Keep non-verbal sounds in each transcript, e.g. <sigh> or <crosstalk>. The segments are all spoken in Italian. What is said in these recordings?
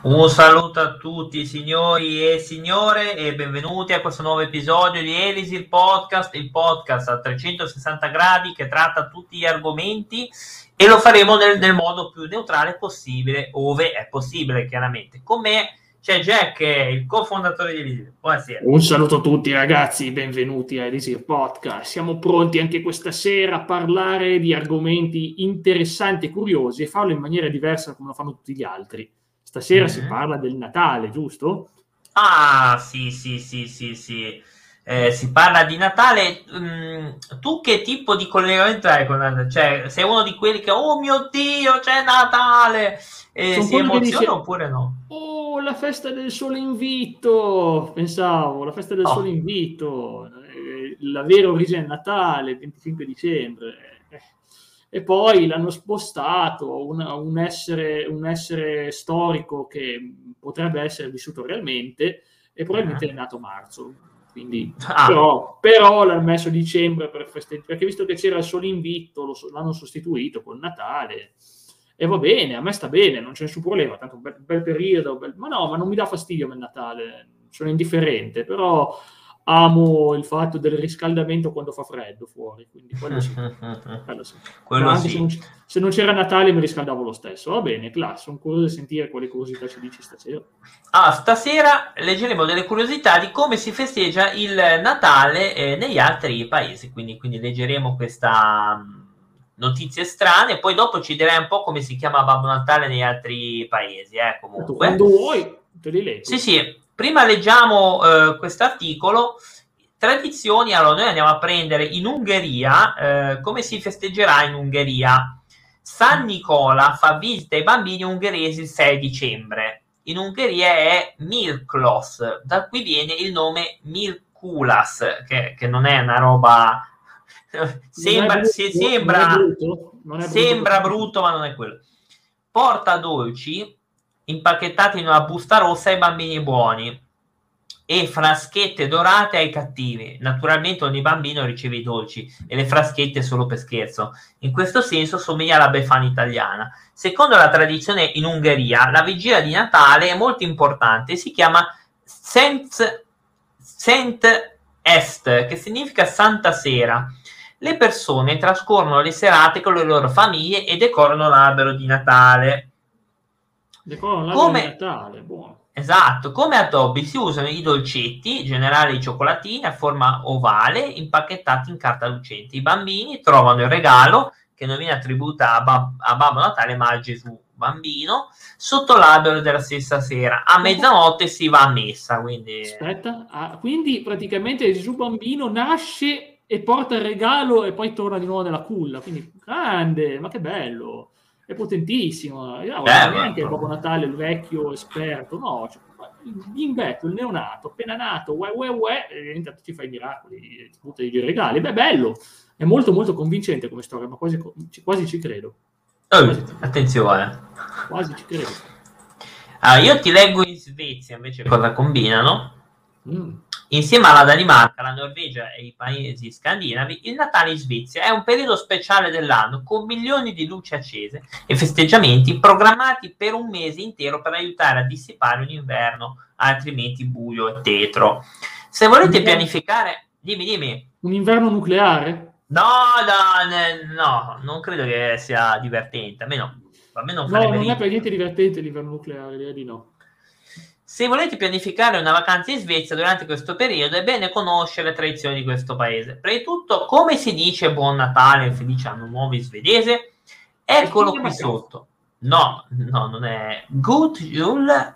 Un saluto a tutti signori e signore e benvenuti a questo nuovo episodio di Elisir Podcast, il podcast a 360 gradi che tratta tutti gli argomenti e lo faremo nel, nel modo più neutrale possibile, ove è possibile chiaramente. Con me c'è Jack, il cofondatore di Elisir. Buonasera. Un saluto a tutti ragazzi, benvenuti a Elisir Podcast. Siamo pronti anche questa sera a parlare di argomenti interessanti e curiosi e farlo in maniera diversa come lo fanno tutti gli altri. Stasera mm-hmm. si parla del Natale, giusto? Ah, sì, sì, sì, sì, sì. Eh, si parla di Natale. Mm, tu che tipo di collegamento hai con Natale? Cioè, sei uno di quelli che, oh mio Dio, c'è Natale! E si emoziona dice, oppure no? Oh, la festa del sole invito! Pensavo, la festa del oh. sole invito. Eh, la vera origine è Natale, il 25 dicembre e poi l'hanno spostato un, un, essere, un essere storico che potrebbe essere vissuto realmente e probabilmente ah. è nato marzo. Quindi, ah. però, però, l'hanno messo dicembre per festeggiare, perché visto che c'era il solo invito, lo, l'hanno sostituito con Natale. E va bene, a me sta bene, non c'è nessun problema, tanto un bel, bel periodo, bel... ma no, ma non mi dà fastidio a me il Natale, sono indifferente, però amo il fatto del riscaldamento quando fa freddo fuori, quindi quello sì. <laughs> quello sì. Quello sì. Se, non se, non c'era Natale mi riscaldavo lo stesso. Va bene, classe, sono curioso di sentire quale curiosità ci dici stasera. Ah, stasera leggeremo delle curiosità di come si festeggia il Natale eh, negli altri paesi, quindi, quindi leggeremo questa mm, notizie strane, poi dopo ci direi un po' come si chiama Babbo Natale negli altri paesi, eh, comunque. Quando vuoi, te li leggo. Sì, sì, Prima leggiamo eh, questo articolo. Tradizioni, allora noi andiamo a prendere in Ungheria, eh, come si festeggerà in Ungheria? San Nicola fa visita ai bambini ungheresi il 6 dicembre. In Ungheria è Mirklos, da qui viene il nome Mirkulas, che, che non è una roba... sembra, brutto, sembra, brutto, sembra brutto, ma non è quello. Porta dolci impacchettati in una busta rossa ai bambini buoni e fraschette dorate ai cattivi. Naturalmente ogni bambino riceve i dolci e le fraschette solo per scherzo. In questo senso somiglia alla Befana italiana. Secondo la tradizione in Ungheria, la vigilia di Natale è molto importante si chiama Saint, Saint Est, che significa Santa Sera. Le persone trascorrono le serate con le loro famiglie e decorano l'albero di Natale. Come... Natale, buono. Esatto, come addobbi si usano i dolcetti, in generale i cioccolatini a forma ovale, impacchettati in carta lucente. I bambini trovano il regalo che non viene attribuito a, Bab- a Babbo Natale ma a Gesù bambino sotto l'albero della stessa sera. A mezzanotte si va a messa. Quindi... Aspetta, ah, quindi praticamente Gesù bambino nasce e porta il regalo e poi torna di nuovo nella culla. Quindi grande, ma che bello! È potentissimo. Io non eh, neanche il Babbo Natale, il vecchio esperto, no, cioè, il bimbetto, il neonato, appena nato, uè, uè, uè, intanto ti fai i miracoli, ti butta i regali. Beh, bello, è molto molto convincente come storia, ma quasi, quasi ci credo. Oh, quasi attenzione. Quasi ci credo. Ah, io ti leggo in Svezia invece cosa combinano. Mm. Insieme alla Danimarca, la Norvegia e i paesi scandinavi, il Natale in Svezia è un periodo speciale dell'anno con milioni di luci accese e festeggiamenti programmati per un mese intero per aiutare a dissipare un inverno altrimenti buio e tetro. Se volete pianificare, dimmi, dimmi. Un inverno nucleare? No, no, no, non credo che sia divertente. A me no. A me non, no, non è per niente divertente l'inverno nucleare, direi di no. Se volete pianificare una vacanza in Svezia durante questo periodo, è bene conoscere le tradizioni di questo paese. Prima di tutto, come si dice buon Natale, felice anno nuovo in svedese? Eccolo qui sotto. No, no, non è Good Jul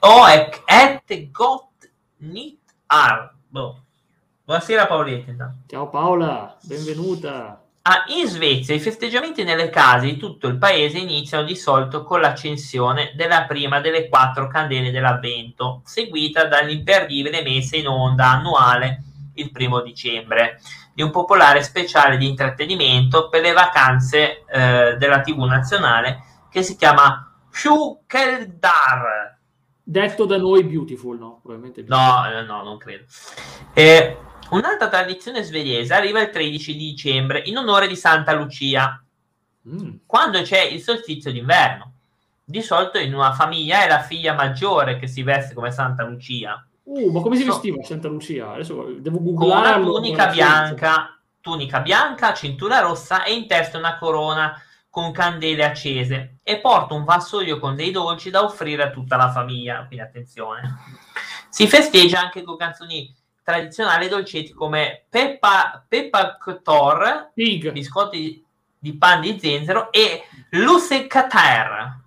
o et Got Nit Ar. Boh. Buonasera Paoletta. Ciao Paola, benvenuta. Ah, in Svezia i festeggiamenti nelle case di tutto il paese iniziano di solito con l'accensione della prima delle quattro candele dell'avvento, seguita dall'imperdibile messa in onda annuale il primo dicembre di un popolare speciale di intrattenimento per le vacanze eh, della TV nazionale che si chiama Shukeldar. Detto da noi beautiful, no? Probabilmente no, eh, no, non credo. Eh, Un'altra tradizione svedese arriva il 13 dicembre in onore di Santa Lucia, mm. quando c'è il solstizio d'inverno. di solito in una famiglia è la figlia maggiore che si veste come Santa Lucia. Uh, ma come si vestiva so, Santa Lucia? Adesso devo googlare. Con una tunica bianca, tunica bianca, cintura rossa e in testa una corona con candele accese e porta un vassoio con dei dolci da offrire a tutta la famiglia. Quindi attenzione. Si festeggia anche con canzoni tradizionali dolcetti come Peppa, Peppa Ctor, biscotti di pan di zenzero e Lusecater,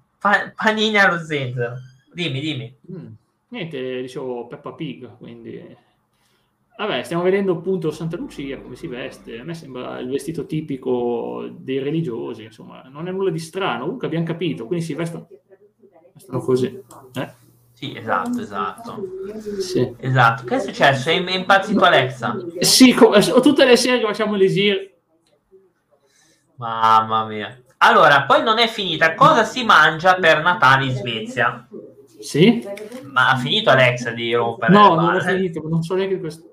panini allo zenzero. Dimmi, dimmi. Mm. Niente, dicevo Peppa Pig, quindi... Vabbè, stiamo vedendo appunto Santa Lucia, come si veste. A me sembra il vestito tipico dei religiosi, insomma, non è nulla di strano. Comunque abbiamo capito, quindi si vestono, vestono così. Eh? Sì, esatto, esatto. Sì. Esatto. Che è successo? È impazzito Alexa? Sì, come, tutte le sere che facciamo l'esir. Mamma mia. Allora, poi non è finita. Cosa si mangia per Natale in Svezia? Sì? Ma ha finito Alexa di rompere? No, non ho finito, non so neanche questo.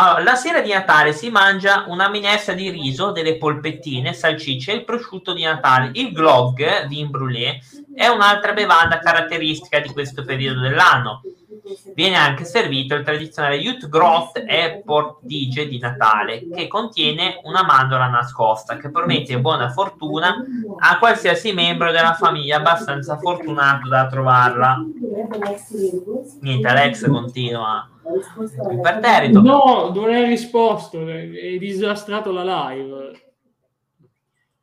Allora, la sera di Natale si mangia una minestra di riso, delle polpettine, salsicce e il prosciutto di Natale. Il glog, vin brûlé, è un'altra bevanda caratteristica di questo periodo dell'anno. Viene anche servito il tradizionale Jut Grot e Portige di Natale, che contiene una mandorla nascosta, che promette buona fortuna a qualsiasi membro della famiglia abbastanza fortunato da trovarla. Niente, Alex continua imperterrito. No, non hai risposto, hai disastrato la live.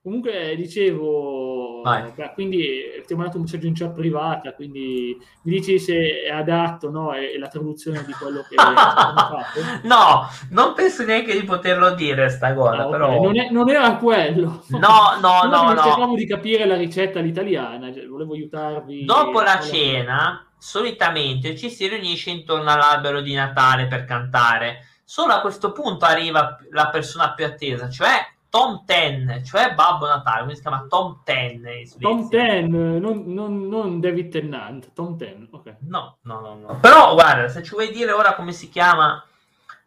Comunque dicevo, beh, quindi ti ho mandato un messaggio in chat privata, quindi mi dici se è adatto no? è, la traduzione di quello che <laughs> hai fatto? No, non penso neanche di poterlo dire sta cosa, ah, però... non, è, non, era quello. No, no, no, no. Cercavo di capire la ricetta all'italiana, cioè, volevo aiutarvi. Dopo la cena, solitamente ci si riunisce intorno all'albero di Natale per cantare. Solo a questo punto arriva la persona più attesa, cioè Tom Ten, cioè Babbo Natale, quindi si chiama Tom Ten. Tom Ten, non, non, non, David Tennant, Tom Ten, ok. No, no, no, no. Però guarda, se ci vuoi dire ora come si chiama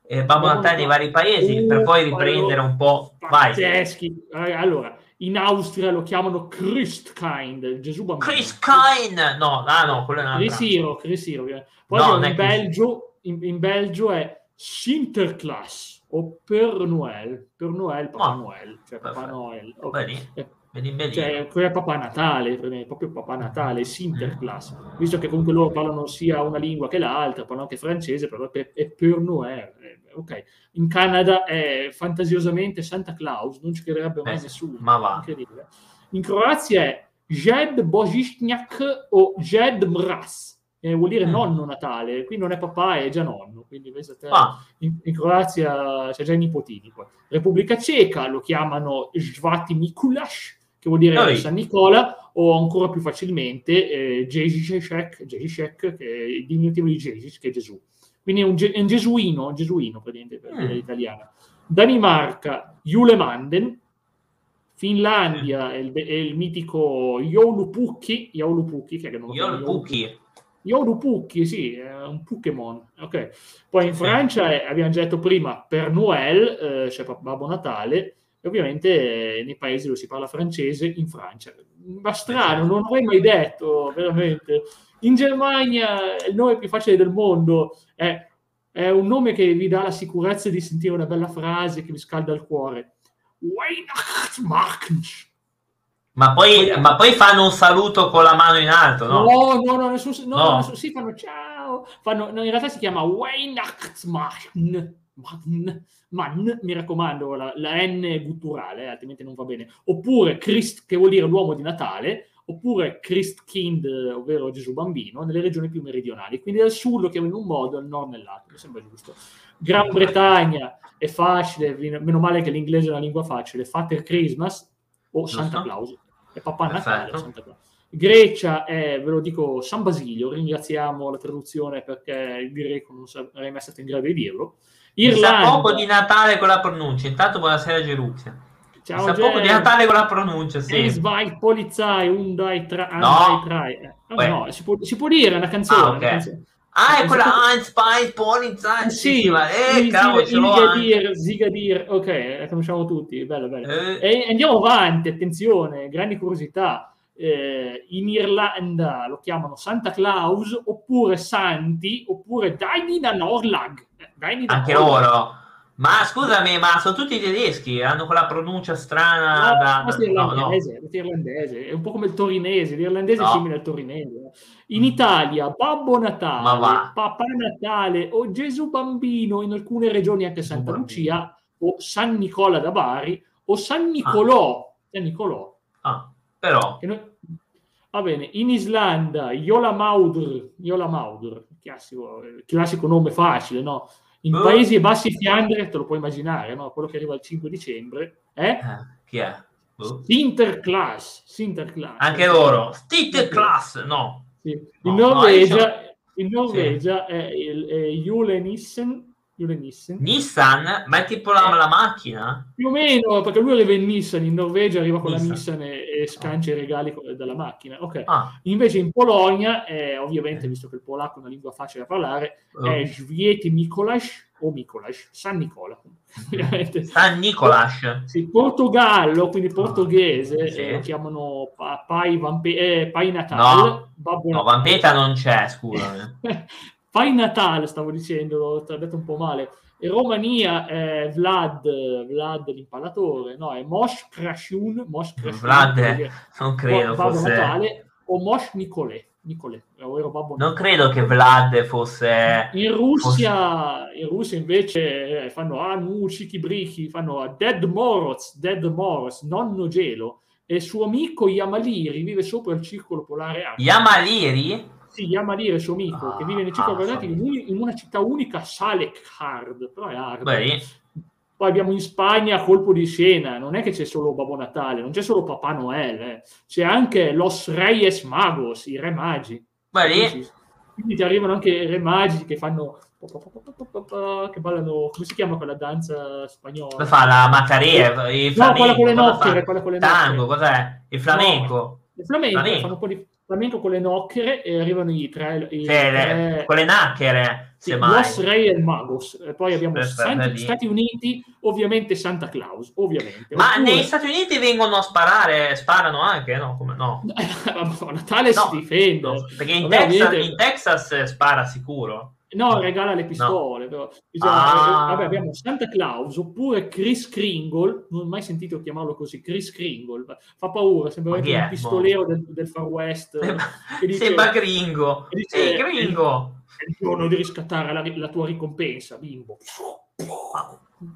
eh, Babbo Natale nei vari paesi, uh, per poi riprendere un po'... Pazzeschi. Vai. Allora, in Austria lo chiamano Christkind, Gesù bambino. Christkind! No, ah, no, quello è un altro. Crisiro, Crisiro. Poi no, in, Belgio, in, in Belgio è Sinterklaas o Per Noel, Per Noel, Papà oh, Noel, cioè Papà Noel. Okay. Eh, cioè, quello è Papà Natale, proprio Papà Natale, Sinterklaas, visto che comunque loro parlano sia una lingua che l'altra, parlano anche francese, però è Per Noel. Eh, ok, in Canada è fantasiosamente Santa Claus, non ci crederebbe mai eh, nessuno. Ma va. In Croazia è Jed Božićnjak o Jed Mraz eh, vuol dire mm. nonno Natale, qui non è papà, è già nonno, quindi te, ah. in, in, Croazia c'è già i nipotini. Qua. Repubblica Ceca lo chiamano Svati Mikulash, che vuol dire Oi. San Nicola, o ancora più facilmente eh, Ježíšek, che è il diminutivo di Ježíš, che è Gesù. Quindi è un, è un gesuino, gesuino praticamente per mm. dire l'italiano. Danimarca, Julemanden, Finlandia mm. è, il, è, il, mitico Joulupukki, Joulupukki, che non lo Joulupukki Yoru Pucchi, sì, è un Pokémon. Ok. Poi in Francia, è, abbiamo già detto prima, per Noël, eh, cioè Babbo Natale, e ovviamente eh, nei paesi dove si parla francese, in Francia. Ma strano, non avrei mai detto, veramente. In Germania il nome più facile del mondo è, è un nome che vi dà la sicurezza di sentire una bella frase che vi scalda il cuore. Weihnachtsmarkt. Ma poi, ma poi, fanno un saluto con la mano in alto, no? No, no, no, nessun, no, no. Nessun, sì, fanno ciao. Fanno, no, in realtà si chiama Weihnachtsmann. Man, man, mi raccomando, la, la N gutturale, eh, altrimenti non va bene. Oppure Christ, che vuol dire l'uomo di Natale, oppure Christkind, ovvero Gesù bambino, nelle regioni più meridionali. Quindi al sud lo chiamano in un modo, al nord nell'altro, mi sembra giusto. Gran Bretagna è facile, meno male che l'inglese è una lingua facile, Father Christmas o Santa Claus è Papà Natale. Santa Claus. Grecia è, ve lo dico, San Basilio, ringraziamo la traduzione perché il greco non sarei mai stato in grado di dirlo. Irlanda... Sa poco di Natale con la pronuncia, intanto buonasera Geruzia. Ciao, Sa poco di Natale con la pronuncia, sì. Svai, polizai, un dai, tra, no. Dai, eh, no, no si, può, si, può, dire, è una canzone. Ah, okay. una canzone. Ah, è quella Ein, Zwei, Polizei. Sì, sì, ma eh, cavolo, ce l'ho Zigadir, Zigadir, ok, la conosciamo tutti, bello, bello. Eh. E andiamo avanti, attenzione, grandi curiosità. eh, in Irlanda lo chiamano Santa Claus, oppure Santi, oppure Dainina Norlag. Eh, Anche loro. Ma scusami, ma sono tutti tedeschi, hanno quella pronuncia strana. No, da, da, irlandese, no, no. irlandese, è un po' come il torinese, l'irlandese no. è simile al torinese. In Italia, Babbo Natale, Papà Natale o Gesù Bambino, in alcune regioni anche Santa Lucia, o San Nicola da Bari, o San Nicolò. Ah. San Nicolò. Ah, però... Noi... Va bene, in Islanda, Yola Maudr, Yola Maudr, classico, classico nome facile, no? In oh. paesi bassi Fiandre, te lo puoi immaginare, no? quello che arriva il 5 dicembre. Eh, chi è? Oh. Sinterklaas, Sinterklaas. Anche loro. Sinterklaas, no. Sì. In, no, Norvegia, no, in Norvegia sì. è il è Julenissen Nissan. Nissan? Ma è tipo la, la, macchina? Più o meno, perché lui arriva in Nissan, in Norvegia arriva con Nissan. la Nissan e, e scancia i regali dalla macchina. Ok. Ah. Invece in Polonia, eh, ovviamente, visto che il polacco è una lingua facile da parlare, oh. è Svieti Mikolash o Mikolash, San Nicola. <laughs> San Nicolas. Sì, Portogallo, quindi portoghese, sì. eh, lo chiamano Pai, Vampe- eh, Pai Natale. No, Babbo no Vampeta non c'è, scusami. <laughs> Fai Natale, stavo dicendo, l'ho detto un po' male. E Romania è Vlad, Vlad l'impallatore, no, è Mosh Krashun, Mosh Krashun Vlad, non credo Babbo fosse... Natale, o Mosh Nicolè. Nicolè, non Natale. credo che Vlad fosse... In Russia, fosse... in Russia invece eh, fanno ah, nucichi brichi, fanno Dead Moroz, Dead Moroz, nonno gelo, e il suo amico Yamaliri vive sopra il circolo polare. Yamaliri? Sì, Yamalire, suo amico, ah, che vive nei circolo ah, quadrati in, una città unica, Salek Hard, però è hard. Beh. Poi abbiamo in Spagna colpo di scena, non è che c'è solo Babbo Natale, non c'è solo Papà Noel, eh. c'è anche Los Reyes Magos, i re magi. Beh, quindi ti arrivano anche i re magi che fanno che ballano come si chiama quella danza spagnola? Come fa la Macarena? Il no, quella con le nocchere, quella con le Tango, cos'è? Il flamenco. No, il flamenco, flamenco. fanno un po' di flamenco con le nocchere e arrivano i tre, i tre le, con le nacchere sì, Los Reyes Magos. E poi abbiamo San, Stati Uniti ovviamente Santa Claus ovviamente. Ma Oppure... negli Stati Uniti vengono a sparare sparano anche no? Come, no. <laughs> Natale no, si difende. no, perché in, Texas, in Texas spara sicuro No, regala le pistole. No. Però. Diciamo, ah. vabbè, abbiamo Santa Claus oppure Chris Kringle, non ho mai sentito chiamarlo così, Chris Kringle, fa paura, sembra un pistolero del, del, Far West. Dice, sembra gringo. Dice, Ehi, gringo! È il giorno di riscattare la, la tua ricompensa, bimbo.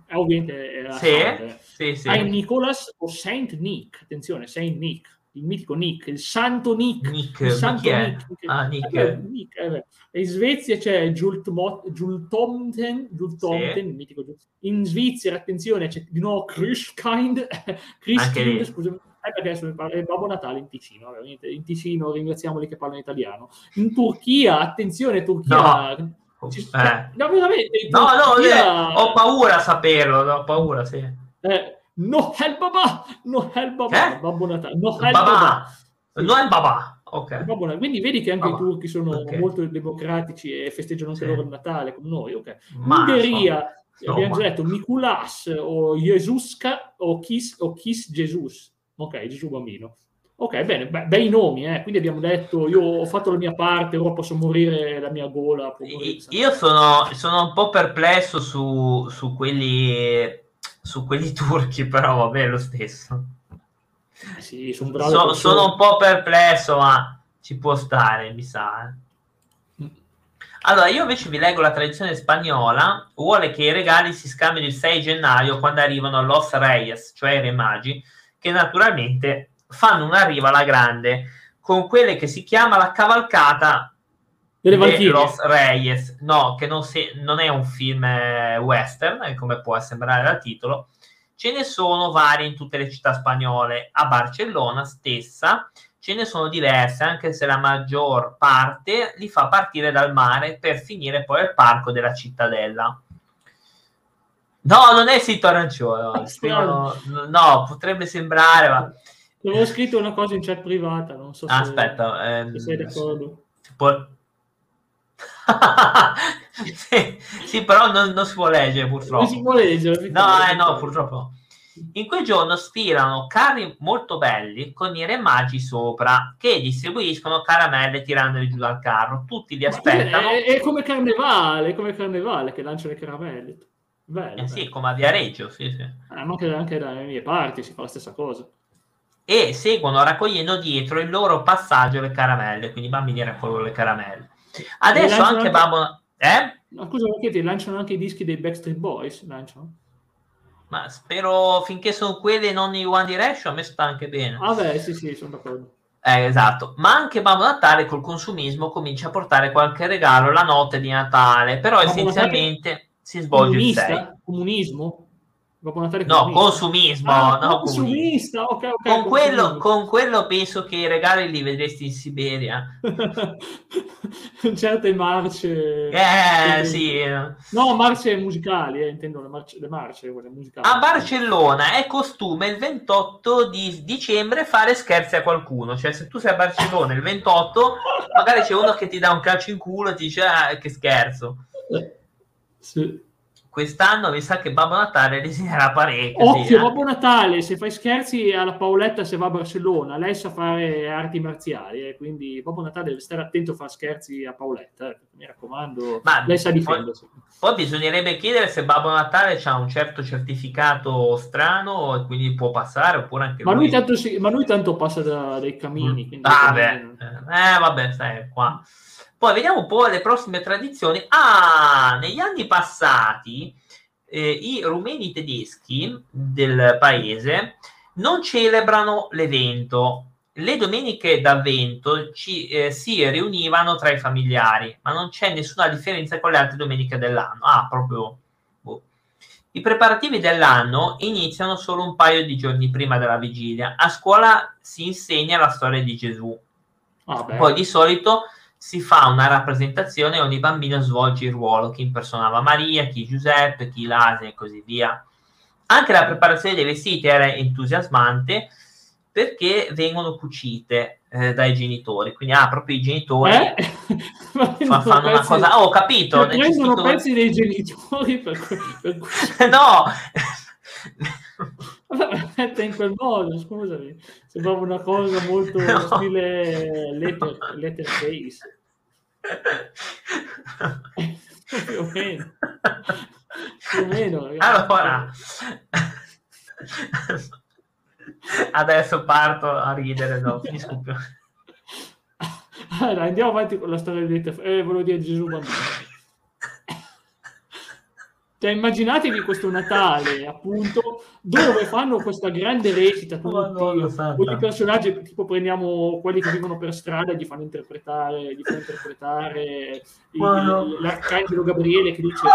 Eh, ovviamente è sì, eh. sì, sì. Saint Nicholas o Saint Nick, attenzione, Saint Nick il mitico Nick, il santo Nick, Nick il santo Nick. Ah, Nick. Eh, Nick eh, in Svezia c'è Jultomten, Jultomten sì. il mitico in Svizzera, attenzione, c'è di nuovo Christkind, <laughs> Christkind scusami, eh, perché adesso è Babbo Natale in Ticino, in Ticino ringraziamoli che parlano italiano. In Turchia, attenzione, Turchia... No. Eh. No, veramente, no, Turchia... no, ho paura a saperlo, ho paura, sì. Eh, Noel Baba, Noel Baba, eh? Babbo Natale, Noel Baba. Baba. Noel Baba. Okay. Quindi vedi che anche Baba. i turchi sono okay. molto democratici e festeggiano anche sì. loro il Natale come noi. Okay. Ungheria, so, abbiamo già detto Mikulas o Jesuska o Kiss, o Kiss Jesus. Ok, Gesù bambino. Ok, bene, be- bei nomi, eh. quindi abbiamo detto io ho fatto la mia parte, ora posso morire la mia gola. Io sono, sono, un po' perplesso su, su quelli su quelli <laughs> turchi, però vabbè, lo stesso. Sì, sono, so, sono un po' perplesso, ma ci può stare, mi sa. Eh. Allora, io invece vi leggo la tradizione spagnola, vuole che i regali si scambino il 6 gennaio quando arrivano Los Reyes, cioè i re magi, che naturalmente fanno una riva alla grande con quelle che si chiama la cavalcata delle Valchirie. Los Reyes, no, che non, si, non, è un film eh, western, eh, come può sembrare dal titolo. Ce ne sono vari in tutte le città spagnole. A Barcellona stessa ce ne sono diverse, anche se la maggior parte li fa partire dal mare per finire poi al parco della cittadella. No, non è il sito arancione. No, <laughs> no, potrebbe sembrare, ma... Avevo scritto una cosa in chat privata, non so se, Aspetta, ehm, se sei d'accordo. Può, sì, <laughs> sì, però non, non, si può leggere purtroppo. Non si può leggere. No, eh, no, purtroppo. In quel giorno sfilano carri molto belli con i re magi sopra che distribuiscono caramelle tirandoli giù dal carro. Tutti li aspettano. È, è, come carnevale, è come carnevale che lanciano le caramelle. Bello, eh sì, come a Viareggio, sì, sì. Eh, anche, anche dalle mie parti si fa la stessa cosa. E seguono raccogliendo dietro il loro passaggio le caramelle, quindi i bambini raccolgono le caramelle. Adesso anche, anche Babbo... Eh? No, scusa, perché ti lanciano anche i dischi dei Backstreet Boys? Lanciano? Ma spero finché sono quelli e non i One Direction, a me sta anche bene. Ah beh, sì, sì, sono d'accordo. Eh, esatto, ma anche Babbo Natale col consumismo comincia a portare qualche regalo la notte di Natale, però Babbo essenzialmente... Natale si svolge Comunista? il 6. Comunismo? Babbo Natale no, consumismo. Ah, no, consumista, okay, okay, con, quello, con, quello, penso che i regali li vedresti in Siberia. <laughs> Certe marce. Eh, sì. No, marce musicali, eh, intendo le marce, le marce quelle musicali. A Barcellona è costume il 28 di dicembre fare scherzi a qualcuno. Cioè, se tu sei a Barcellona il 28, magari c'è uno che ti dà un calcio in culo e ti dice, ah, che scherzo. Sì. Quest'anno mi sa che Babbo Natale <laughs> risinerà parecchio. Occhio, sì, eh. Babbo Natale, se fai scherzi alla Paoletta se va a Barcellona, lei sa fare arti marziali, eh, quindi Babbo Natale deve stare attento a fare scherzi a Paoletta, eh, mi raccomando, Ma lei sa difendersi. Poi, poi, bisognerebbe chiedere se Babbo Natale ha un certo certificato strano e quindi può passare oppure anche ma lui. lui tanto si, ma lui tanto passa da, dai camini. Mm. Ah, beh. Eh, vabbè, sai, qua. Poi vediamo un po' le prossime tradizioni. Ah, negli anni passati eh, i rumeni tedeschi del paese non celebrano l'evento. Le domeniche d'avvento ci, eh, si riunivano tra i familiari, ma non c'è nessuna differenza con le altre domeniche dell'anno. Ah, proprio. Boh. I preparativi dell'anno iniziano solo un paio di giorni prima della vigilia. A scuola si insegna la storia di Gesù. Ah, Poi di solito si fa una rappresentazione e ogni bambino svolge il ruolo, chi impersonava Maria, chi Giuseppe, chi l'Asia e così via. Anche la preparazione dei vestiti era entusiasmante perché vengono cucite eh, dai genitori, quindi ah, proprio i genitori eh? <laughs> fa, fanno una cosa... Oh, ho capito! Cioè, prendono pezzi dei genitori per... per... <laughs> no! <laughs> in quel modo, scusami, sembrava una cosa molto <laughs> no. stile letter, letter face. <laughs> più o meno. Più o meno allora, adesso parto a ridere, no, finisco più. Allora, andiamo avanti con la storia di letter face. Eh, volevo dire Gesù bambino. Cioè, immaginatevi questo Natale, appunto, dove fanno questa grande recita tutti, oh, i personaggi, tipo prendiamo quelli che vivono per strada e gli fanno interpretare, gli fanno interpretare il, l'arcangelo Gabriele che dice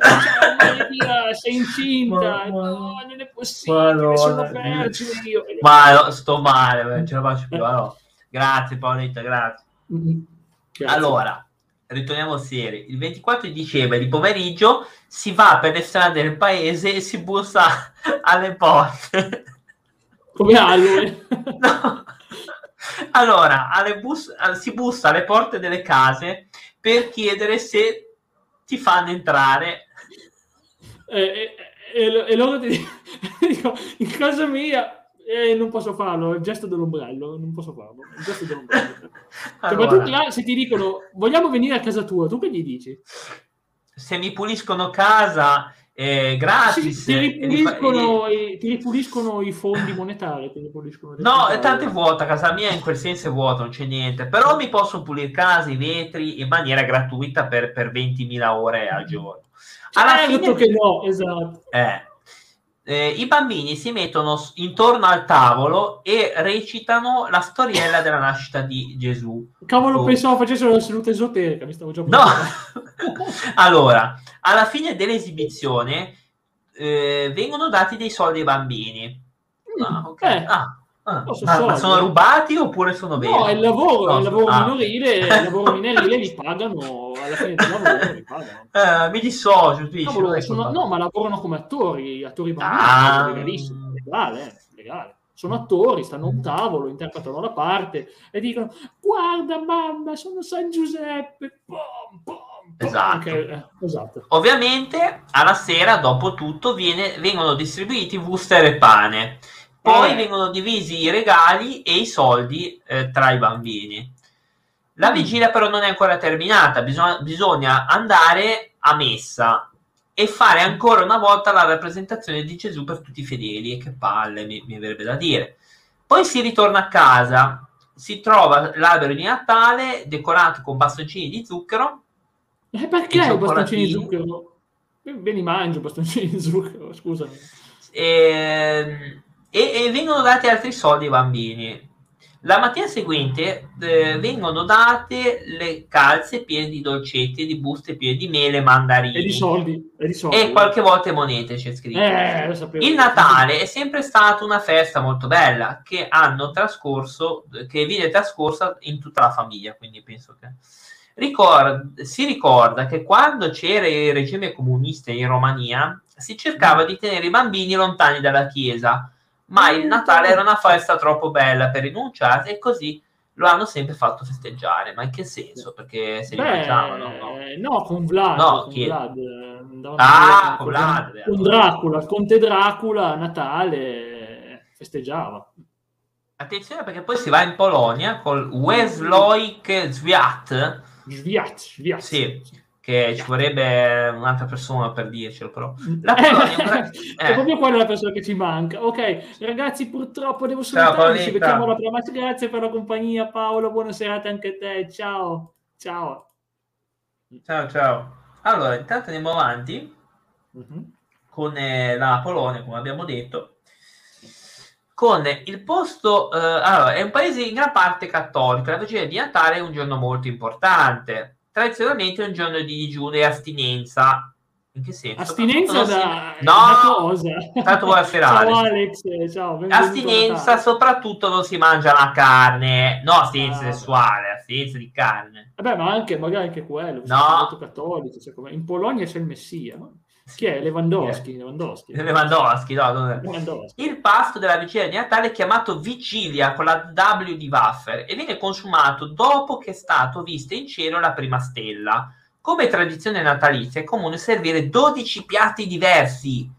Ciao Maria, sei incinta, no, non è possibile, sono vergine io. Ma sto male, non ce la faccio più. Allora, grazie Paoletta, grazie. Grazie. Allora, ritorniamo seri. Il 24 di dicembre di pomeriggio si va per le strade del paese e si bussa <laughs> alle porte. Come <laughs> Halloween? no. Allora, bus- si bussa alle porte delle case per chiedere se ti fanno entrare. E, e, e, e loro ti <laughs> dicono, in casa mia eh, non posso farlo, il gesto dell'ombrello, non posso farlo, il gesto dell'ombrello. <laughs> allora. Cioè, là, se ti dicono, vogliamo venire a casa tua, tu che gli dici? Se mi puliscono casa, eh, gratis. Sì, ti, ripuliscono, e... ti, ripuliscono, i fondi monetari. no, è tanto vuota, casa mia in quel senso è vuota, non c'è niente. Però mi posso pulire casa, i vetri in maniera gratuita per, per 20.000 ore al giorno. Alla certo fine... che no, esatto. Eh, eh, i bambini si mettono intorno al tavolo e recitano la storiella della nascita di Gesù. Cavolo, oh. pensavo facessero la seduta esoterica, mi stavo già No! <laughs> allora, alla fine dell'esibizione eh, vengono dati dei soldi ai bambini. Mm, ah, okay. eh. ah, Ah, ma, sono rubati oppure sono veri? No, è il lavoro, no, il lavoro ah. minorile, <laughs> il lavoro minorile li pagano alla fine del lavoro. Li pagano. Eh, mi dissocio, tu Cavolo, sono, no, ma lavorano come attori, attori bambini, ah. legalissimo, legale, eh, legale. Sono attori, stanno a un tavolo, interpretano la parte e dicono guarda mamma, sono San Giuseppe, pom, pom, Esatto. Anche, eh, esatto. Ovviamente alla sera, dopo tutto, viene, vengono distribuiti wuster e pane. Poi Eh. vengono divisi i regali e i soldi eh, tra i bambini. La Mm. vigilia però non è ancora terminata, bisogna, bisogna andare a messa e fare ancora una volta la rappresentazione di Gesù per tutti i fedeli. E che palle, mi, mi verrebbe da dire. Poi si ritorna a casa, si trova l'albero di Natale decorato con bastoncini di zucchero E perché bastoncini di zucchero? Me li mangio i bastoncini di <laughs> zucchero, scusami. Ehm, e, e vengono dati altri soldi ai bambini. La mattina seguente eh, vengono date le calze piene di dolcetti, di buste piene di mele, mandarini E di soldi. E di soldi. e qualche volta monete c'è scritto. Eh. Il Natale è sempre stata una festa molto bella che hanno trascorso, che viene trascorsa in tutta la famiglia, quindi penso che Ricord- si ricorda che quando c'era il regime comunista in Romania si cercava di tenere i bambini lontani dalla chiesa, ma il Natale era una festa troppo bella per rinunciare e così lo hanno sempre fatto festeggiare. Ma in che senso? Perché se li Beh, mangiavano? No? no, con Vlad. No, con chi- Vlad, eh, Ah, con Vlad. Con Dracula, il conte Dracula, a Natale, eh, festeggiava. Attenzione perché poi si va in Polonia col Wesloik Zwiat, Sviat, sviat. Sì. Che ci vorrebbe un'altra persona per dircelo però. La Polonia <laughs> è gra- È eh. proprio quella la persona che ci manca. Ok, ragazzi, purtroppo devo Ciao, salutarvi. Ci vediamo alla prossima. Grazie per la compagnia, Paolo. Buona serata anche a te. Ciao. Ciao. Ciao ciao. Allora, intanto andiamo avanti Mhm. con eh, la Polonia, come abbiamo detto. Con il posto, eh, allora, è un paese in gran parte cattolico. La vigilia di Natale è un giorno molto importante. Tradizionalmente è un giorno di digiuno e astinenza. In che senso? Astinenza Non si- da, No! da cosa? Tanto buonasera, <laughs> Ciao Alex. Ciao. Astinenza, soprattutto non si mangia la carne, no astinenza Ah. sessuale, astinenza di carne. Vabbè, ma anche, magari anche quello. No. cattolici. cioè, come- in Polonia c'è il Messia. no? Chi è? Lewandowski. Lewandowski. <laughs> Lewandowski, no, non. Lewandowski. Il pasto della vigilia di Natale è chiamato vigilia con la W di Waffer e viene consumato dopo che è stato vista in cielo la prima stella. Come tradizione natalizia è comune servire 12 piatti diversi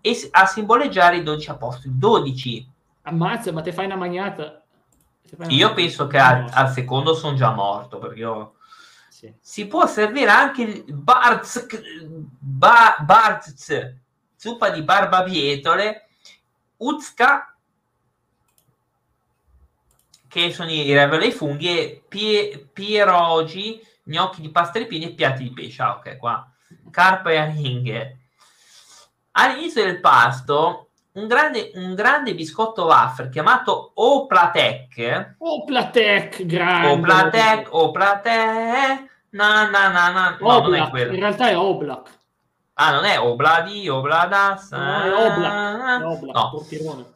e a simboleggiare i 12 apostoli. 12. Ammazza, ma te fai una magnata. Fai una Io magnata. penso che al, al secondo sono già morto perché io... Sì. Si può servire anche il barz, ba, barz, zuppa di barbabietole, uzka, che sono i ravioli ai funghi, e pie, pierogi, gnocchi di pasta ripieni e piatti di pesce. Ah, ok, qua. Carpa e aringhe. All'inizio del pasto, un grande, un grande biscotto wafer chiamato Oplatek, Oplatec, grande. Oplatek, Oplatek, na na na na, no, non è Oblak, in quello. realtà è Oblak. Ah, non è Obladi, Obladas. No, è Oblak. È Oblak, No.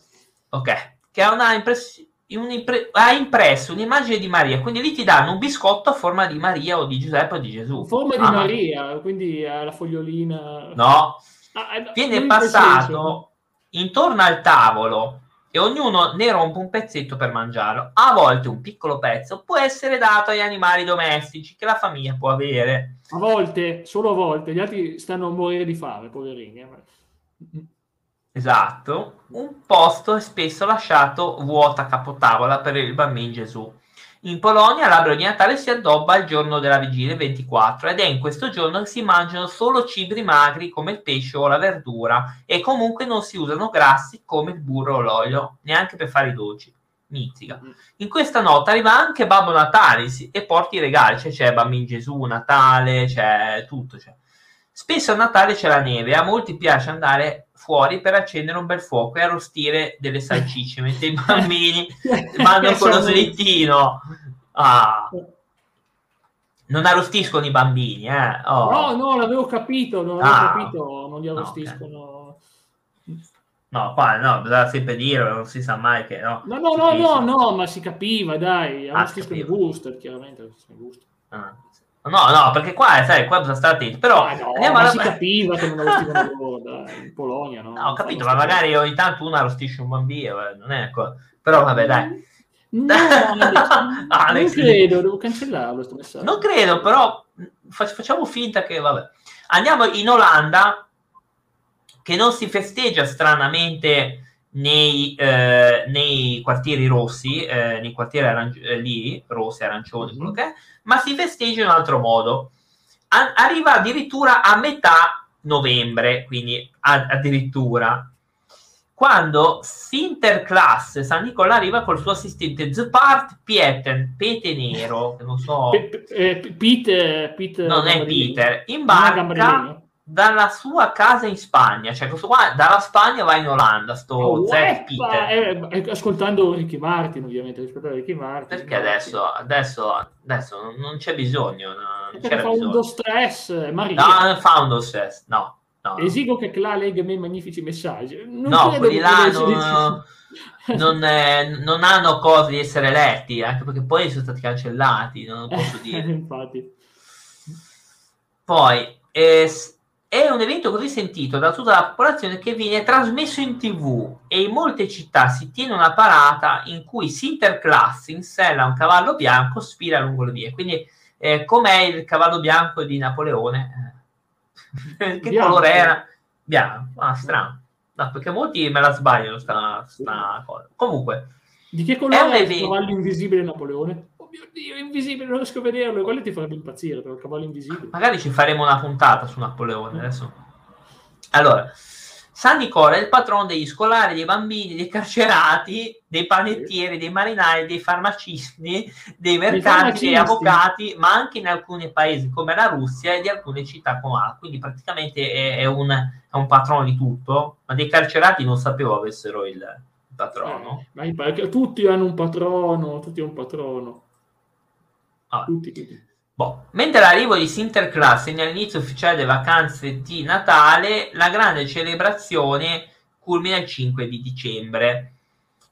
Ok, che ha, una impress- un'impre- ha impresso un'immagine di Maria, quindi lì ti danno un biscotto a forma di Maria o di Giuseppe o di Gesù. Forma di Ah, Maria, quindi ha la fogliolina. No, Ah, eh, viene passato intorno al tavolo e ognuno ne rompe un pezzetto per mangiarlo. A volte un piccolo pezzo può essere dato agli animali domestici che la famiglia può avere. A volte, solo a volte, gli altri stanno a morire di fame, poverini. eh. Esatto, un posto è spesso lasciato vuoto a capotavola per il bambino Gesù. In Polonia l'albero di Natale si addobba il giorno della vigilia il 24 ed è in questo giorno che si mangiano solo cibi magri come il pesce o la verdura e comunque non si usano grassi come il burro o l'olio, neanche per fare i dolci. Mizzica. In questa notte arriva anche Babbo Natale e porta i regali, cioè c'è Bambino Gesù, Natale, c'è tutto. C'è. Spesso a Natale c'è la neve, a molti piace andare fuori per accendere un bel fuoco e arrostire delle <laughs> salsicce, mentre i bambini <laughs> vanno con lo slittino. Ah, non arrostiscono i bambini, eh. Oh. No, no, l'avevo capito, non l'avevo Ah. capito, non li No, arrostiscono. No, qua no, bisogna sempre dirlo, non si sa mai che no. No, no, no, no, no, ma si capiva, dai, Ah, arrostiscono si i booster, chiaramente, arrostiscono i booster. Ah. No, no, perché qua, sai, qua bisogna stare attenti. Però Ah, no, andiamo alla... si capiva che non arrostivano <laughs> loro, in Polonia, no? No, ho capito, ma magari ogni tanto uno arrostisce un bambino, eh, non è co- Però vabbè, dai. No, <laughs> Alex, Alex. non credo, devo cancellarlo sto messaggio. Non credo, però facciamo finta che, vabbè. Andiamo in Olanda, che non si festeggia stranamente nei, eh, nei quartieri rossi, eh, nei quartieri aranci- eh, lì, rossi, arancioni, quello che è, ma si festeggia in un altro modo. A- arriva addirittura a metà novembre, quindi a- addirittura quando Sinterklaas San Nicola arriva col suo assistente Zepart Pieten, Pete Nero, non so... P- Pete, Pete, non è Peter, imbarca dalla sua casa in Spagna, cioè questo qua dalla Spagna va in Olanda, sto oh, Peter. Eh, ascoltando Ricky Martin, ovviamente, ascoltando Ricky Martin. Perché adesso, adesso, adesso non c'è bisogno. Non fa bisogno. un do stress, Maria. No, non fa un do stress, no. no. Esigo che Cla legga me magnifici messaggi. Non no, quelli là non, <laughs> non, è, non, hanno cose di essere letti, anche perché poi sono stati cancellati, non posso dire. Infatti. Poi, eh, è un evento così sentito da tutta la popolazione che viene trasmesso in tv e in molte città si tiene una parata in cui Sinterklaas insella un cavallo bianco spira lungo le vie. Quindi, eh, com'è il cavallo bianco di Napoleone? <laughs> che bianco. colore era? Bianco. Ah, strano. No, perché molti me la sbagliano sta, sta cosa. Comunque, di che colore è, è il cavallo invisibile Napoleone? Mio Dio, invisibile, non riesco a vederlo. Quello ti farebbe impazzire per il cavallo invisibile. Magari ci faremo una puntata su Napoleone adesso. Allora, San Nicola è il patrono degli scolari, dei bambini, dei carcerati, dei panettieri, dei marinai, dei farmacisti, dei mercanti, dei avvocati, ma anche in alcuni paesi come la Russia e di alcune città come Alba. Quindi praticamente è, è, un, è, un, patrono di tutto, ma dei carcerati non sapevo avessero il patrono. Eh, tutti hanno un patrono, tutti hanno un patrono. Ah. Tutti, tutti. Boh. Mentre l'arrivo di Sinterklaas segna l'inizio ufficiale delle vacanze di Natale, la grande celebrazione culmina il 5 di dicembre.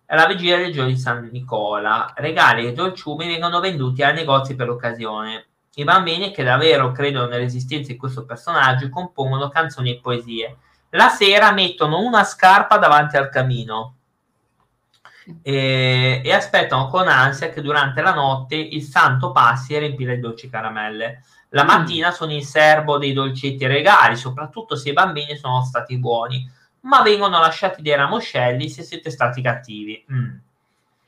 Alla vigilia del giorno di San Nicola, regali e dolciumi vengono venduti ai negozi per l'occasione. I bambini che davvero credono nell'esistenza di questo personaggio compongono canzoni e poesie. La sera mettono una scarpa davanti al camino e, e, aspettano con ansia che durante la notte il santo passi e riempire le dolci caramelle. La mm. mattina mm. sono in serbo dei dolcetti e regali, soprattutto se i bambini sono stati buoni, ma vengono lasciati dei ramoscelli se siete stati cattivi. Mm.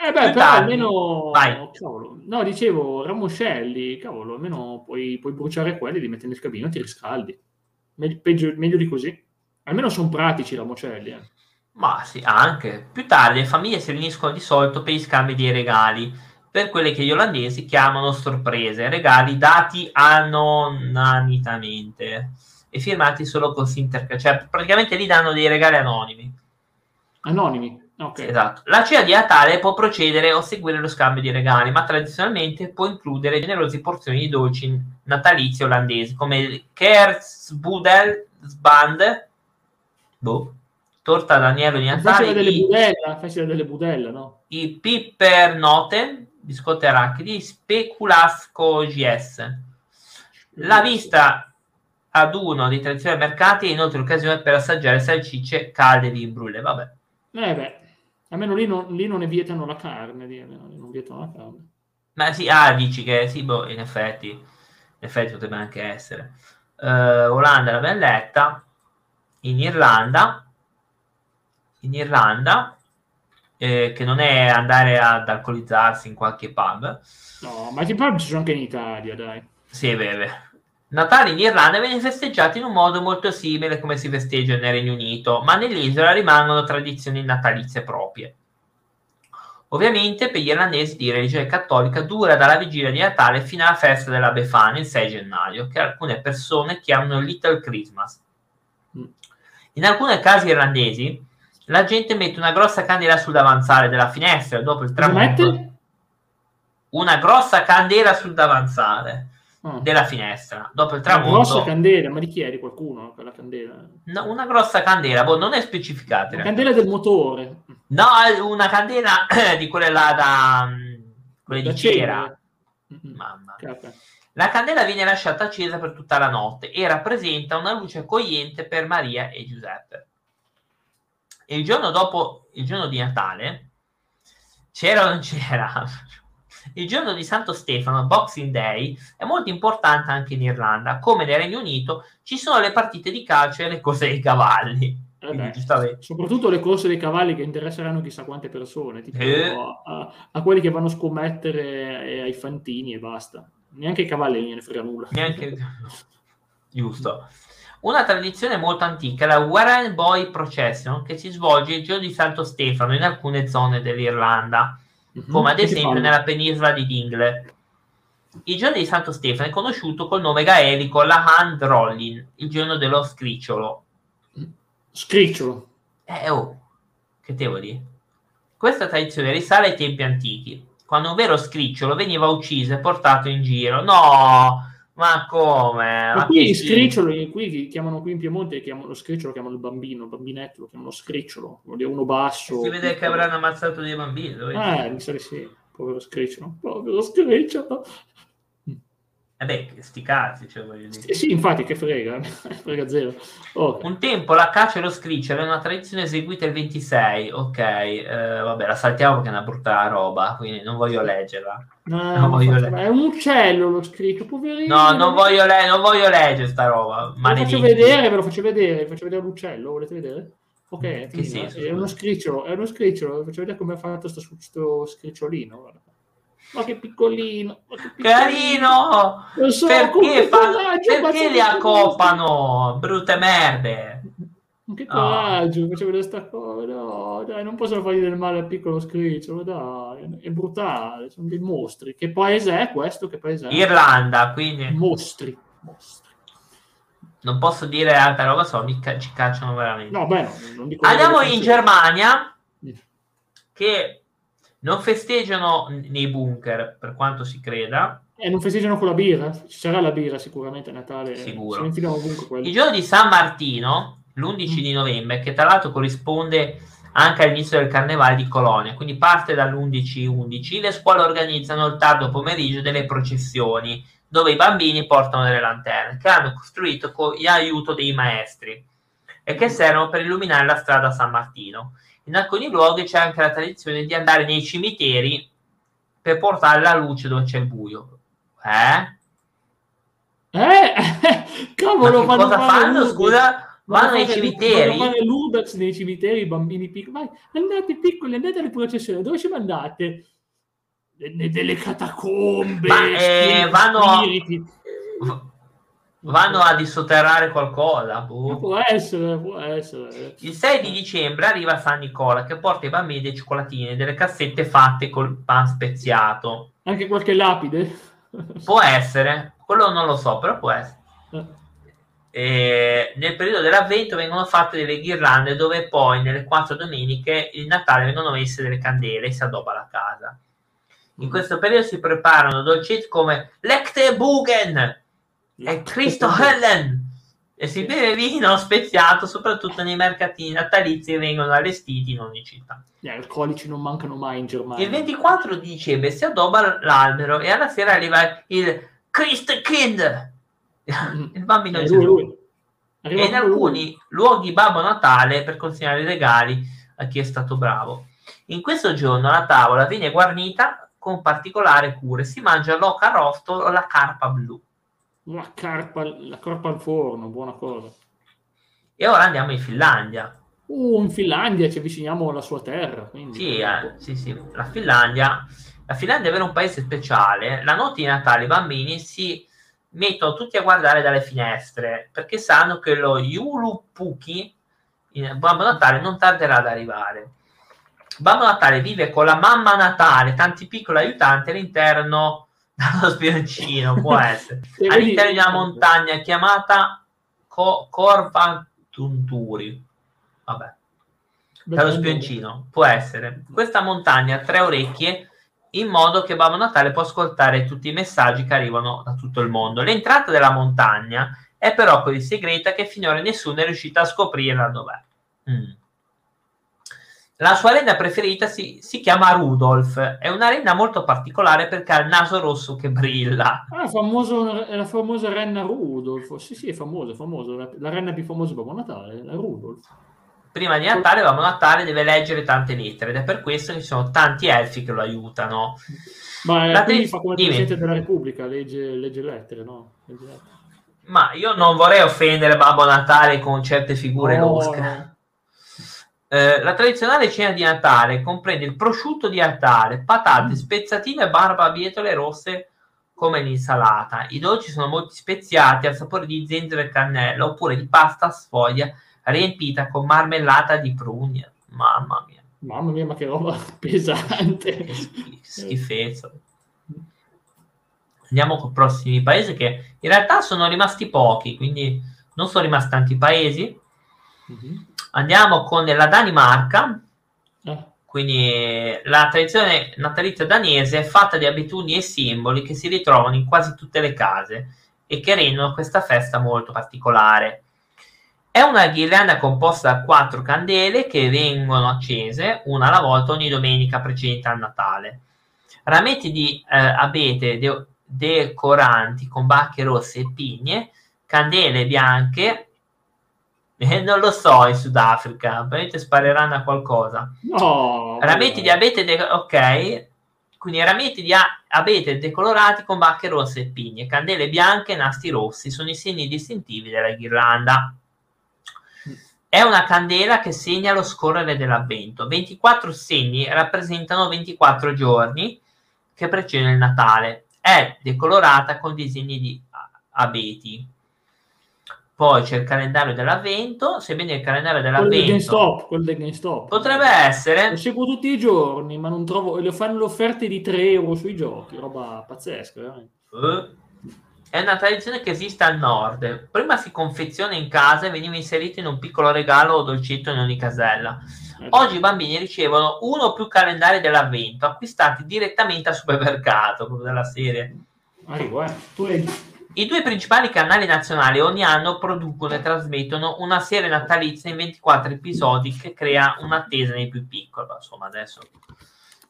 Eh beh, però almeno... Cavolo. No, dicevo, ramoscelli, cavolo, almeno puoi, puoi bruciare quelli, li metti nel cabino e ti riscaldi. Meglio, peggio, meglio di così. Almeno sono pratici i ramoscelli. Eh. Ma sì, anche. Più tardi le famiglie si riuniscono di solito per gli scambi di regali, per quelle che gli olandesi chiamano sorprese, regali dati anonitamente e firmati solo con Sinterklaas, cioè praticamente li danno dei regali anonimi. Anonimi, ok. Esatto. La cena di Natale può procedere o seguire lo scambio di regali, ma tradizionalmente può includere generose porzioni di dolci natalizi olandesi, come il Kerstbudel, Sband, boh, torta d'agnello di Natale, delle budella, festival delle budella, no? I Pippernoten, biscotti arachidi, Speculasco GS. La vista ad uno dei tradizionali mercati è inoltre l'occasione per assaggiare salsicce calde di brulle, vabbè. Eh beh, almeno lì non, lì non ne vietano la carne, lì, non vietano la carne. Ma sì, ah, dici che sì, boh, in effetti, in effetti potrebbe anche essere. Uh, Olanda l'abbiamo letta, in Irlanda in Irlanda, eh, che non è andare ad alcolizzarsi in qualche pub. No, ma i pub ci sono anche in Italia, dai. Sì, beve. Natale in Irlanda viene festeggiato in un modo molto simile come si festeggia nel Regno Unito, ma nell'isola rimangono tradizioni natalizie proprie. Ovviamente per gli irlandesi di religione cattolica dura dalla vigilia di Natale fino alla festa della Befana il 6 gennaio, che alcune persone chiamano Little Christmas. Mm. In alcuni casi irlandesi la gente mette una grossa candela sul davanzale della finestra dopo il tramonto. Una grossa candela sul davanzale oh. della finestra dopo il tramonto. Una grossa candela, ma di chi è? Di qualcuno quella candela? No, una grossa candela, boh, non è specificata. La candela del motore. No, una candela <clears throat> di quelle là da mm, quelle da di cera. Mamma. Capa. La candela viene lasciata accesa per tutta la notte e rappresenta una luce accogliente per Maria e Giuseppe. E il giorno dopo, il giorno di Natale, c'era o non c'era? Il giorno di Santo Stefano, Boxing Day, è molto importante anche in Irlanda. Come nel Regno Unito ci sono le partite di calcio e le corse dei cavalli. Eh beh, soprattutto le corse dei cavalli che interesseranno chissà quante persone, tipo eh. a, a, quelli che vanno a scommettere ai fantini e basta. Neanche i cavalli ne frega nulla. Neanche... <laughs> Giusto. Una tradizione molto antica è la Warren Boy Procession che si svolge il giorno di Santo Stefano in alcune zone dell'Irlanda, mm-hmm. come ad esempio nella penisola di Dingle. Il giorno di Santo Stefano è conosciuto col nome gaelico la Hand Rollin, il giorno dello scricciolo. Scricciolo. Eh, oh, che devo dire? Questa tradizione risale ai tempi antichi, quando un vero scricciolo veniva ucciso e portato in giro. No, ma come? Ma qui scricciolo, qui chiamano qui in Piemonte, chiamano lo scricciolo, chiamano il bambino, il bambinetto, lo chiamano scricciolo, uno basso. Si vede che avranno ammazzato dei bambini. Eh, mi sa di sì, povero scricciolo, povero scricciolo. Eh beh, sti cazzi, cioè voglio dire. Sì, infatti, che frega, <laughs> frega zero. Okay. Un tempo la caccia e lo scricciolo è una tradizione eseguita il 26, ok, eh, vabbè, la saltiamo perché è una brutta roba, quindi non voglio leggerla. No, non voglio le... È un uccello lo scriccio, poverino. No, non voglio, le... non voglio leggere sta roba. Ve lo faccio vedere, ve lo faccio vedere, faccio vedere l'uccello, volete vedere? Ok, che senso, è uno scricciolo, è uno scricciolo, faccio vedere come ha fatto questo scricciolino, guarda. Ma che piccolino, ma che piccolino. carino! So, perché, fa... perché li accopano? Brutte merde! Che coraggio, oh. facevo questa cosa, no, dai, non possono fargli del male al piccolo scricciolo, dai, è brutale, sono dei mostri. Che paese è questo? Che paese è? Irlanda, quindi... Mostri, mostri. Non posso dire altra roba, so, mi ca- ci cacciano veramente. No, beh, dico Andiamo in Germania, che non festeggiano nei bunker, per quanto si creda. E non festeggiano con la birra? Ci sarà la birra sicuramente a Natale. Sicuro. Il giorno di San Martino, l'11 mm. di novembre, che tra l'altro corrisponde anche all'inizio del carnevale di Colonia, quindi parte dall'11-11, le scuole organizzano il tardo pomeriggio delle processioni, dove i bambini portano delle lanterne, che hanno costruito con l'aiuto dei maestri e che servono per illuminare la strada San Martino. In alcuni luoghi c'è anche la tradizione di andare nei cimiteri per portare la luce dove c'è il buio. Eh? Eh? <laughs> Cavolo, Ma cosa fanno? Scusa, vanno nei cimiteri. Vanno l'Ubex nei cimiteri, i bambini piccoli. Vai, andate piccoli, andate alle processioni. Dove ci mandate? Nelle catacombe. Ma, eh, vanno, vanno a dissoterrare qualcosa. Boh. Può essere, può essere. Il 6 di dicembre arriva San Nicola che porta ai bambini dei cioccolatini, delle cassette fatte col pan speziato. Anche qualche lapide? Può essere, quello non lo so, però può essere. Eh. Nel periodo dell'avvento vengono fatte delle ghirlande dove poi nelle quattro domeniche il Natale vengono messe delle candele e si addobba la casa. In mm. questo periodo si preparano dolcetti come Lechte Bugen, è Cristo Helen e si beve vino speziato soprattutto nei mercatini natalizi che vengono allestiti in ogni città. Gli alcolici non mancano mai in Germania. Il 24 di dicembre si addobba l'albero e alla sera arriva il Christkind, mm. il bambino Gesù. Lui. E in alcuni luoghi Babbo Natale per consegnare i regali a chi è stato bravo. In questo giorno la tavola viene guarnita con particolare cura e si mangia l'oca arrosto o la carpa blu. La carpa, la carpa al forno, buona cosa. E ora andiamo in Finlandia. Uh, in Finlandia ci avviciniamo alla sua terra. Quindi... Sì, eh, sì, sì, la Finlandia. La Finlandia è un paese speciale. La notte di Natale i bambini si mettono tutti a guardare dalle finestre perché sanno che lo Yulupuki, il Babbo Natale, non tarderà ad arrivare. Babbo Natale vive con la mamma Natale, tanti piccoli aiutanti all'interno dallo spioncino, può <laughs> essere, all'interno di una montagna chiamata Co- Corvantunturi. Vabbè, dallo spioncino, può essere. Questa montagna ha tre orecchie in modo che Babbo Natale può ascoltare tutti i messaggi che arrivano da tutto il mondo. L'entrata della montagna è però così segreta che finora nessuno è riuscito a scoprirla dov'è. Mm. La sua renna preferita si, si, chiama Rudolf. È una renna molto particolare perché ha il naso rosso che brilla. Ah, famoso, è la famosa renna Rudolf. Sì, sì, è famosa, famosa. La, la renna più famosa di Babbo Natale, la Rudolf. prima di Natale, Babbo Natale deve leggere tante lettere ed è per questo che ci sono tanti elfi che lo aiutano. Ma la quindi fa come il Presidente della Repubblica, legge, legge lettere, no? Legge lettere. Ma io non vorrei offendere Babbo Natale con certe figure no, losche. No. Eh, la tradizionale cena di Natale comprende il prosciutto di Natale, patate, mm. spezzatine e barbabietole rosse come l'insalata. I dolci sono molto speziati al sapore di zenzero e cannella oppure di pasta a sfoglia riempita con marmellata di prugne. Mamma mia. Mamma mia, ma che roba <laughs> pesante. Schifezza. Andiamo con i prossimi paesi che in realtà sono rimasti pochi, quindi non sono rimasti tanti paesi. Mm-hmm. Andiamo con la Danimarca. Eh. Quindi la tradizione natalizia danese è fatta di abitudini e simboli che si ritrovano in quasi tutte le case e che rendono questa festa molto particolare. È una ghirlanda composta da quattro candele che vengono accese una alla volta ogni domenica precedente al Natale. Rametti di eh, abete de- decoranti con bacche rosse e pigne, candele bianche, eh, non lo so in Sudafrica, probabilmente spareranno a qualcosa. No, rametti di abete, de- ok, quindi rametti di a- abete decolorati con bacche rosse e pigne, candele bianche e nastri rossi sono i segni distintivi della ghirlanda. È una candela che segna lo scorrere dell'avvento. 24 segni rappresentano 24 giorni che precedono il Natale. È decolorata con disegni di abeti. Poi c'è il calendario dell'avvento, sebbene il calendario dell'avvento... Quello del GameStop, quello del GameStop. Potrebbe essere... Lo seguo tutti i giorni, ma non trovo... Le fanno le offerte di 3 euro sui giochi, roba pazzesca, veramente. Uh è una tradizione che esiste al nord. Prima si confeziona in casa e veniva inserito in un piccolo regalo o dolcetto in ogni casella. Ecco. Oggi i bambini ricevono uno o più calendari dell'avvento acquistati direttamente al supermercato, come della serie. Arrivo, eh. Tu leggi. I due principali canali nazionali ogni anno producono e trasmettono una serie natalizia in 24 episodi che crea un'attesa nei più piccoli. Insomma, adesso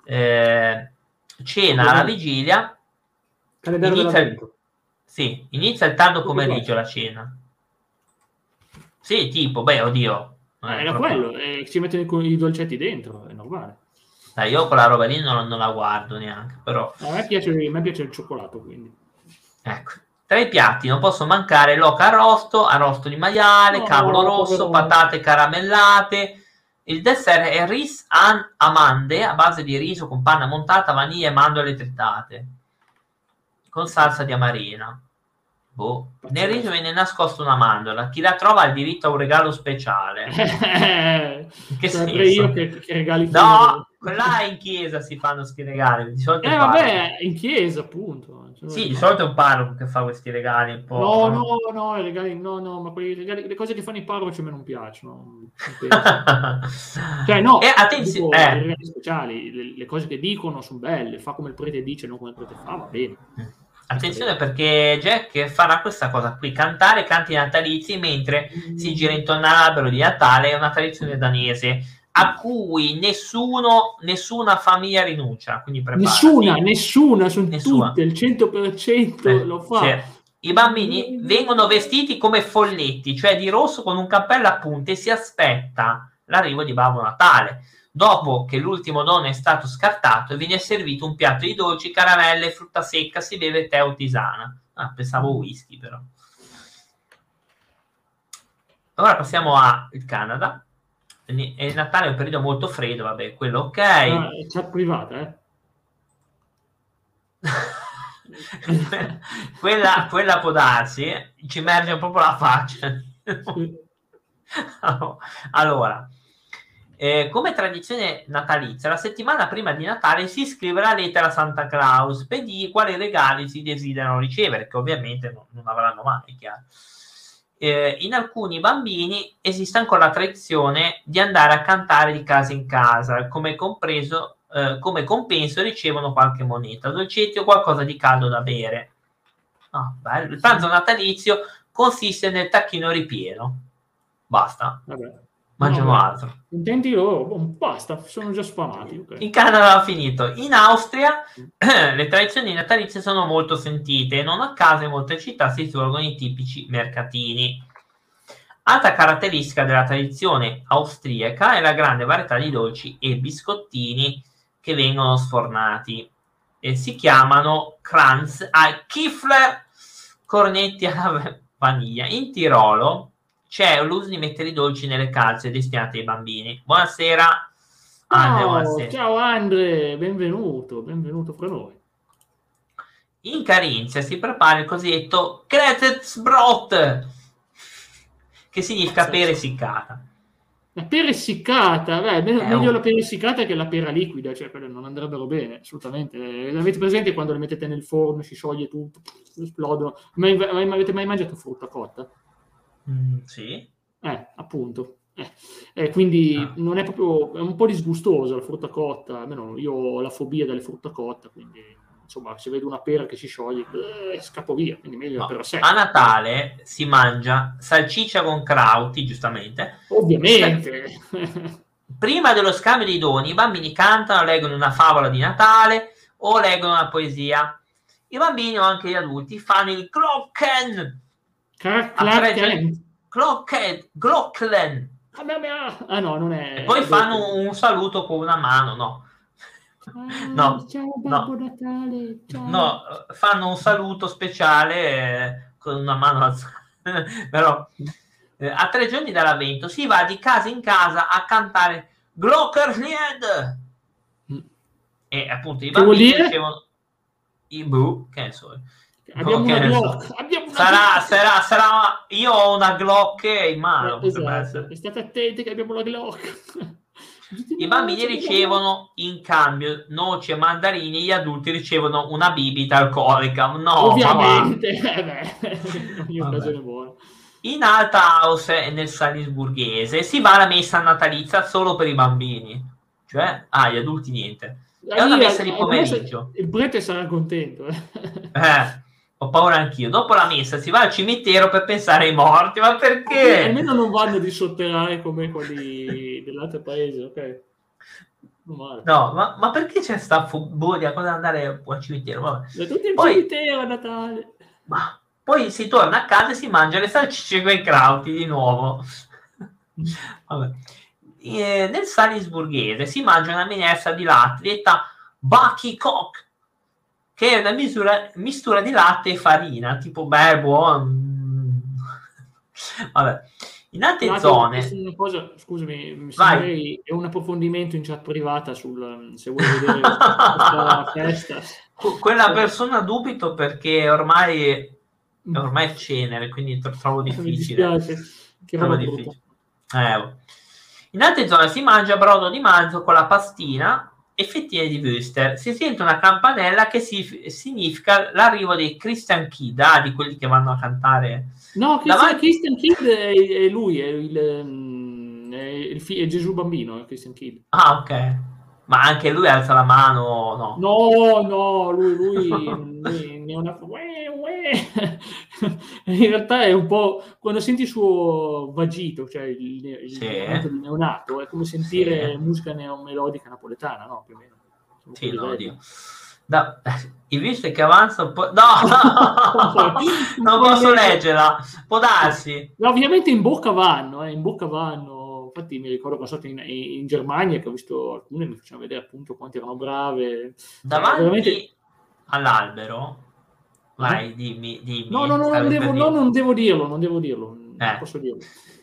eh, cena alla vigilia. Calendario dell'avvento sì, inizia il tardo pomeriggio la cena. Sì, tipo, beh, oddio. Eh, era proprio... quello, eh, ci mettono i, i dolcetti dentro, è normale. Dai, io quella roba lì non, non la guardo neanche, però... A me, piace, a me piace il cioccolato, quindi. Ecco. Tra i piatti non possono mancare l'oca arrosto, arrosto di maiale, no, cavolo rosso, no. patate caramellate. Il dessert è ris an amande a base di riso con panna montata, vaniglia e mandorle tritate con salsa di amarena. Boh. Nel riso viene nascosta una mandorla. Chi la trova ha il diritto a un regalo speciale. <laughs> che senso? io che, che regali No, là in chiesa si fanno questi regali. Di solito eh, vabbè, in chiesa, appunto. Sì, di solito è un parroco che fa questi regali. Un po', no, no, no, i regali, no, no, ma quei regali, le cose che fanno i parroci a me non piacciono. <laughs> cioè, no, eh, attenzione, eh. i regali speciali, le, le, cose che dicono sono belle, fa come il prete dice, non come il prete fa, va bene. Mm. Attenzione perché Jack farà questa cosa qui, cantare canti natalizi mentre si gira intorno all'albero di Natale, è una tradizione danese a cui nessuno, nessuna famiglia rinuncia. Nessuna, nessuna, sono nessuna. tutte, il 100% eh, lo fa. Cioè, I bambini vengono vestiti come folletti, cioè di rosso con un cappello a punte e si aspetta l'arrivo di Babbo Natale. Dopo che l'ultimo dono è stato scartato, viene servito un piatto di dolci, caramelle, frutta secca, si beve tè o tisana. Ah, pensavo whisky però. Ora passiamo al Canada. Il Natale è un periodo molto freddo, vabbè, quello ok. Ah, è già privata, eh? <laughs> quella, quella può darsi, ci emerge proprio la faccia. <laughs> allora, eh, come tradizione natalizia, la settimana prima di Natale si scrive la lettera a Santa Claus per dire quali regali si desiderano ricevere, che ovviamente non, non avranno mai, chiaro. Eh, in alcuni bambini esiste ancora la tradizione di andare a cantare di casa in casa, come, compreso, eh, come compenso ricevono qualche moneta, dolcetti o qualcosa di caldo da bere. Oh, Il pranzo natalizio consiste nel tacchino ripieno. Basta. Vabbè mangiano no, altro. Intenti loro, basta, sono già sfamati. Okay. In Canada ha finito. In Austria <clears throat> le tradizioni natalizie sono molto sentite e non a caso in molte città si svolgono i tipici mercatini. Altra caratteristica della tradizione austriaca è la grande varietà di dolci e biscottini che vengono sfornati e si chiamano Kranz al Kifler, cornetti alla <laughs> vaniglia. In Tirolo c'è l'uso di mettere i dolci nelle calze destinate ai bambini. Buonasera. Andre, buonasera. Ciao Andre, benvenuto, benvenuto fra noi. In Carinzia si prepara il cosiddetto Kretzbrot, che significa sì, pera essiccata. La pera essiccata, beh, meglio, meglio la pera essiccata che la pera liquida, cioè quelle non andrebbero bene, assolutamente. Avete presente quando le mettete nel forno, si scioglie tutto, esplodono? Ma avete mai mangiato frutta cotta? Mm, sì. Eh, appunto. Eh, eh, quindi ah. non è proprio, è un po' disgustosa la frutta cotta, almeno io ho la fobia delle frutta cotta, quindi insomma, se vedo una pera che si scioglie, eh, scappo via. Quindi meglio no. pera secca. A Natale si mangia salsiccia con crauti, giustamente. Ovviamente. Prima dello scambio dei doni, i bambini cantano, leggono una favola di Natale o leggono una poesia. I bambini o anche gli adulti fanno il Glocken. Glocken. Glocken. Glocken. Ah no, non è. E poi fanno un saluto con una mano, no? Ah, no, ciao Babbo no, Natale. Ciao. No, fanno un saluto speciale eh, con una mano alzata. <laughs> Però eh, a tre giorni dall'avvento si va di casa in casa a cantare Glockerlied. Mm. E appunto i bambini dicevano i bu, che ne so. Abbiamo, una Glock. Abbiamo una sarà, Glock. Sarà, sarà, io ho una Glock in mano. Eh, esatto. State attenti che abbiamo la Glock. I bambini ricevono in cambio noci e mandarini, gli adulti ricevono una bibita alcolica. No, ovviamente. Eh <laughs> in Alta House e nel Salisburghese si va alla messa natalizia solo per i bambini, cioè, ah, gli adulti niente. È una messa di pomeriggio. Il prete sarà contento. Eh. eh. Ho paura anch'io. Dopo la messa si va al cimitero per pensare ai morti, ma perché? Almeno non vanno di sotterrare come quelli dell'altro paese, ok? No, ma, ma, perché c'è sta furia cosa andare al cimitero? Vabbè. tutti in poi, cimitero a Natale. Ma poi si torna a casa e si mangia le salsicce con i crauti di nuovo. <laughs> E nel Salisburghese si mangia una minestra di latte detta Bucky Cock che è una misura, mistura di latte e farina, tipo beh, buono. <laughs> Vabbè. In altre Lato, zone... Cosa, scusami, è un approfondimento in chat privata sul, se vuoi vedere questa <laughs> festa. Quella persona dubito perché ormai, mm. ormai è cenere, quindi trovo difficile. Trovo difficile. Eh, oh. in altre zone si mangia brodo di manzo con la pastina e fettine di Wüster. Si sente una campanella che si, significa l'arrivo dei Christian Kid, ah, di quelli che vanno a cantare. No, Christian, davanti... Christian Kid è, è, lui, è, il, mm, è, il fi- è Gesù bambino, Christian Kid. Ah, ok. Ma anche lui alza la mano, no? No, no, lui, lui, <laughs> lui è una... Uè, uè. <laughs> In realtà è un po'... Quando senti il suo vagito, cioè il, il, sì. il neonato, è come sentire sì. musica neomelodica napoletana, no? Più o meno. sì, no, Dio. Da, il visto che avanza un po'... No, <laughs> <laughs> non posso leggerla, può darsi. No, ovviamente in bocca vanno, eh, in bocca vanno infatti mi ricordo che sono stato in, in, Germania che ho visto alcune mi facevano vedere appunto quanto erano brave davanti cioè, veramente... all'albero vai eh? dimmi, dimmi no no, no non, devo, no non, devo, dirlo non devo dirlo eh. non posso dirlo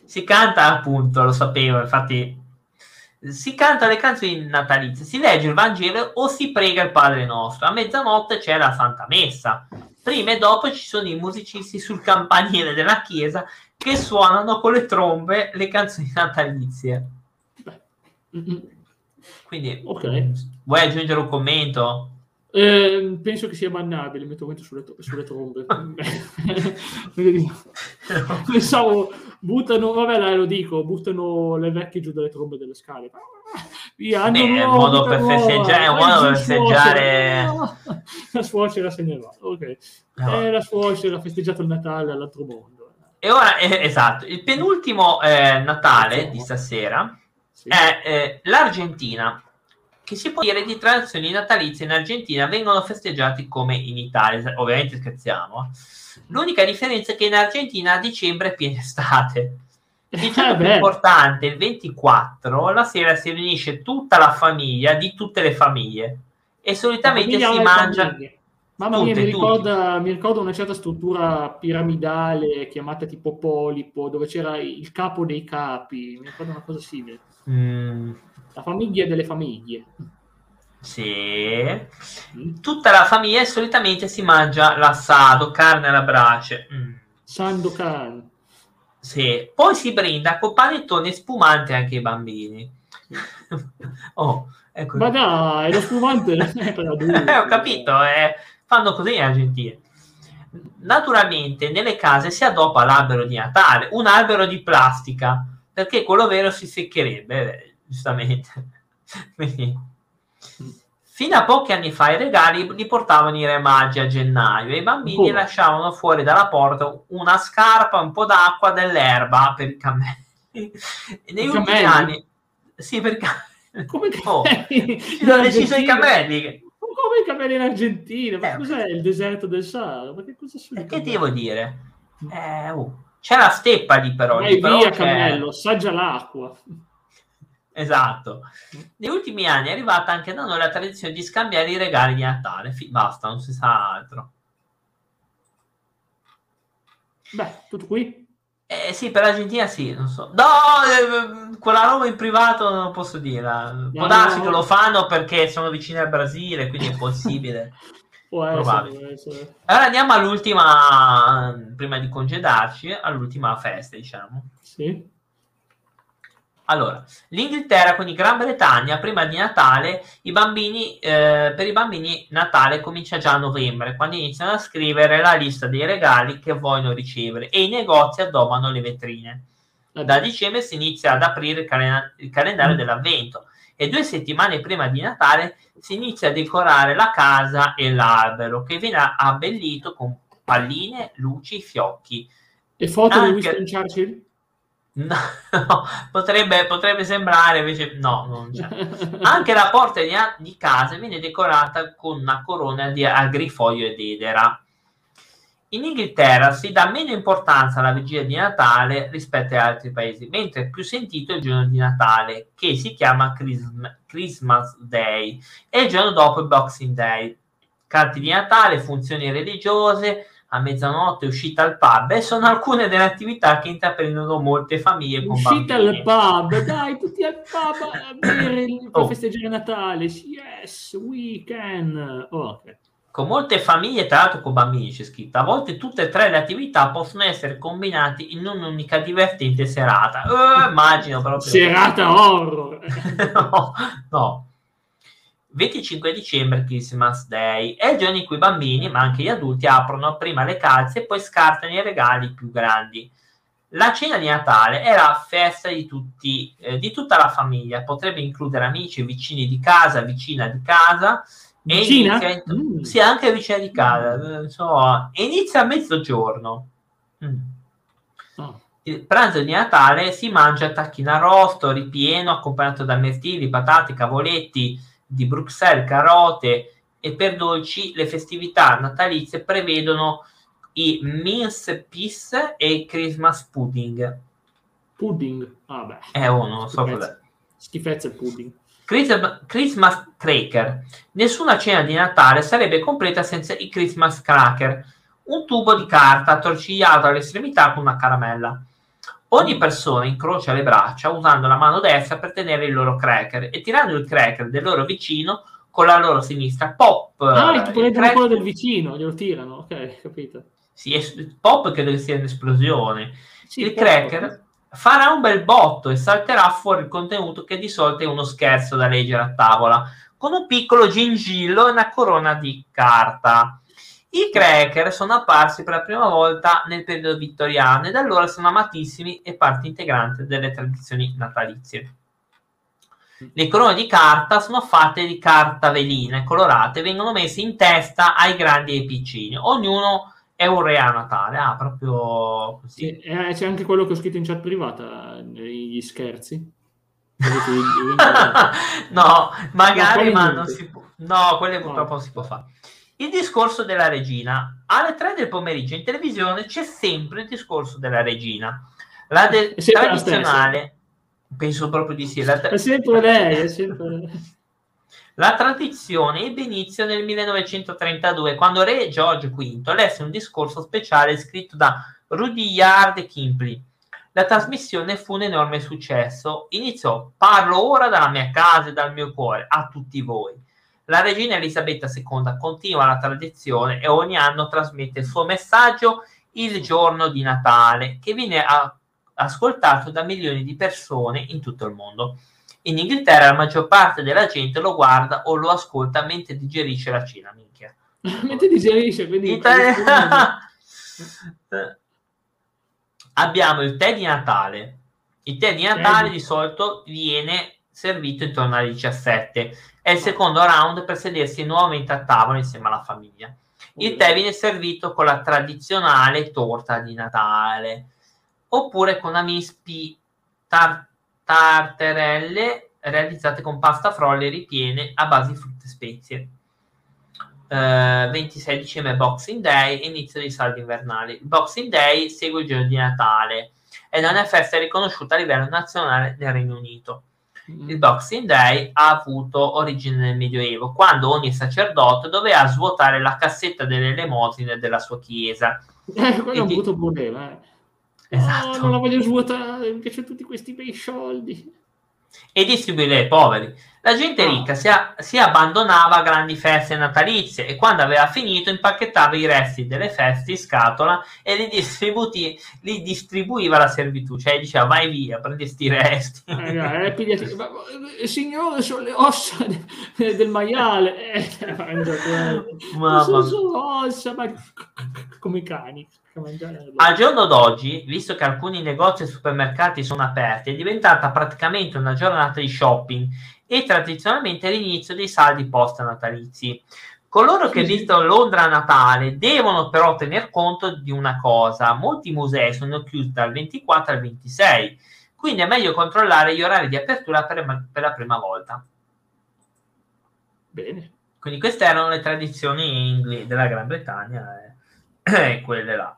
si canta appunto lo sapevo infatti si canta le canzoni natalizie, si legge il Vangelo o si prega il Padre Nostro. A mezzanotte c'è la Santa Messa. Prima e dopo ci sono i musicisti sul campanile della chiesa che suonano con le trombe le canzoni natalizie. Quindi, okay. vuoi aggiungere un commento? Eh, penso che sia bannabile il mio sulle, sulle trombe. <laughs> Pensavo, buttano, vabbè dai lo dico, buttano le vecchie giù dalle trombe delle scale. Via, Beh, è un modo per festeggiare, un modo per festeggiare... La suocera se ne va, ok. No. Eh, la suocera ha festeggiato il Natale all'altro mondo. E ora, eh, esatto, il penultimo eh, Natale di stasera sì. è eh, l'Argentina, che si può dire di tradizioni natalizie in Argentina vengono festeggiati come in Italia, ovviamente scherziamo. L'unica differenza è che in Argentina a dicembre è piena estate. Il giorno più importante, il 24, la sera si riunisce tutta la famiglia di tutte le famiglie e solitamente si mangia... Mamma mia, mi ricorda, mi ricorda, una certa struttura piramidale chiamata tipo polipo, dove c'era il capo dei capi, mi ricorda una cosa simile. Mm. La famiglia delle famiglie. Sì. Tutta la famiglia solitamente si mangia l'assado, carne alla brace. Mm. Sandokan. Sì. Poi si brinda con panettone spumante anche ai bambini. <laughs> oh, ecco. Ma dai, lo spumante è <laughs> per adulti. eh, ho capito, eh. Fanno così in Argentina. Naturalmente nelle case si adopa l'albero di Natale, un albero di plastica, perché quello vero si seccherebbe, eh, giustamente. <laughs> Quindi Fino a pochi anni fa i regali li portavano i re magi a gennaio e i bambini oh. lasciavano fuori dalla porta una scarpa, un po' d'acqua, dell'erba per i cammelli. Negli ultimi anni... Sì, per i Come <laughs> oh, <laughs> hanno deciso i cammelli. Come i cammelli in Argentina? Ma eh, cos'è il deserto del Sahara? Ma che cosa sono? Che devo dire? Eh, uh, c'è la steppa lì però. Vai via, cammello, assaggia l'acqua. Esatto. Negli ultimi anni è arrivata anche da noi la tradizione di scambiare i regali di Natale. F- basta, non si sa altro. Beh, tutto qui? Eh sì, per l'Argentina sì, non so. No, eh, quella roba in privato non posso dire. Può no, darsi no. che lo fanno perché sono vicini al Brasile, quindi è possibile. <laughs> Può essere, essere. Allora andiamo all'ultima, prima di congedarci, all'ultima festa, diciamo. Sì. Allora, l'Inghilterra, quindi Gran Bretagna, prima di Natale, i bambini, eh, per i bambini Natale comincia già a novembre, quando iniziano a scrivere la lista dei regali che vogliono ricevere e i negozi addobbano le vetrine. Da dicembre si inizia ad aprire il, calen- il calendario mm. dell'avvento e due settimane prima di Natale si inizia a decorare la casa e l'albero che viene abbellito con palline, luci, fiocchi. E foto Anche... di Winston Churchill? <laughs> No, potrebbe, potrebbe, sembrare, invece no, non c'è. Anche la porta di, di, casa viene decorata con una corona di agrifoglio ed edera. In Inghilterra si dà meno importanza alla vigilia di Natale rispetto agli altri paesi, mentre è più sentito il giorno di Natale, che si chiama Christmas Day, e il giorno dopo il Boxing Day. Carti di Natale, funzioni religiose, a mezzanotte uscita al pub e sono alcune delle attività che intraprendono molte famiglie con uscita al pub dai tutti al pub a <laughs> bere per oh. festeggiare Natale yes we can oh, okay. con molte famiglie tra l'altro con bambini c'è scritto a volte tutte e tre le attività possono essere combinate in un'unica divertente serata. Uh, immagino proprio serata horror. <laughs> No, no 25 dicembre, Christmas Day, è il giorno in cui i bambini, ma anche gli adulti, aprono prima le calze e poi scartano i regali più grandi. La cena di Natale è la festa di, tutti, eh, di tutta la famiglia, potrebbe includere amici, vicini di casa, vicina di casa. Vicina? E inizia, mm. Sì, anche vicina di casa. Mm. So, inizia a mezzogiorno. Mm. Oh. Il pranzo di Natale si mangia tacchino arrosto, ripieno, accompagnato da mirtilli, patate, cavoletti, di Bruxelles, carote e per dolci le festività natalizie prevedono i mince piece e Christmas pudding. Pudding? Ah beh. Eh, oh, non lo so cos'è. Schifezza il pudding. Christmas, Christmas cracker. Nessuna cena di Natale sarebbe completa senza i Christmas cracker, un tubo di carta attorcigliato all'estremità con una caramella. Ogni persona incrocia le braccia usando la mano destra per tenere il loro cracker e tirando il cracker del loro vicino con la loro sinistra. Pop! Ah, il cracker... quello del vicino, glielo tirano, ok, capito. Sì, es- pop credo che sia un'esplosione. Sì, il pop. cracker farà un bel botto e salterà fuori il contenuto che di solito è uno scherzo da leggere a tavola, con un piccolo gingillo e una corona di carta. I cracker sono apparsi per la prima volta nel periodo vittoriano e da allora sono amatissimi e parte integrante delle tradizioni natalizie. Le corone di carta sono fatte di carta velina e colorate, vengono messe in testa ai grandi e ai piccini. Ognuno è un re a Natale, ah, proprio così. Sì, eh, c'è anche quello che ho scritto in chat privata, gli scherzi. <laughs> no, magari, ma non si può. No, quelle purtroppo non si può fare. Il discorso della regina. Alle 3 del pomeriggio in televisione c'è sempre il discorso della regina. La de- tradizionale, la penso proprio di sì. Tra- è sempre lei, è sempre lei. La tradizione ebbe inizio nel 1932, quando re George V lesse un discorso speciale scritto da Rudyard Kipling. La trasmissione fu un enorme successo. Iniziò Parlo ora dalla mia casa e dal mio cuore a tutti voi. La regina Elisabetta II continua la tradizione e ogni anno trasmette il suo messaggio il giorno di Natale, che viene a- ascoltato da milioni di persone in tutto il mondo. In Inghilterra la maggior parte della gente lo guarda o lo ascolta mentre digerisce la cena, minchia. <laughs> mentre digerisce, quindi... Ita- <laughs> Abbiamo il tè di Natale. Il tè di Natale di solito viene servito intorno alle 17. È il secondo round per sedersi nuovamente a tavola insieme alla famiglia. Il tè viene servito con la tradizionale torta di Natale oppure con amispi tar- tarterelle realizzate con pasta frolle ripiene a base di frutta e spezie. Eh, 26 dicembre Boxing Day inizio dei saldi invernali. Il Boxing Day segue il giorno di Natale ed è una festa riconosciuta a livello nazionale nel Regno Unito. Mm. Il Boxing Day ha avuto origine nel Medioevo, quando ogni sacerdote doveva svuotare la cassetta delle elemosine della sua chiesa. Eh, quello è un brutto problema. Eh. <laughs> Esatto. No, non la voglio svuotare, mi piacciono tutti questi bei soldi. e distribuirle ai poveri. La gente Ah. ricca si, a- si abbandonava a grandi feste natalizie e quando aveva finito impacchettava i resti delle feste in scatola e li, distributi- li distribuiva alla servitù, cioè diceva vai via, prendi sti resti. Eh, eh, <laughs> pigliati- ma- ma- signore, sono le ossa de- del maiale. Eh. <laughs> Mamma sono solo ossa, ma come i cani. Al giorno d'oggi, visto che alcuni negozi e supermercati sono aperti, è diventata praticamente una giornata di shopping e tradizionalmente l'inizio dei saldi post-natalizi. Coloro che visitano Londra a Natale devono però tener conto di una cosa: molti musei sono chiusi dal 24 al 26, quindi è meglio controllare gli orari di apertura per, per la prima volta. Bene. Quindi queste erano le tradizioni ingle- della Gran Bretagna e, <clears throat> e quelle là.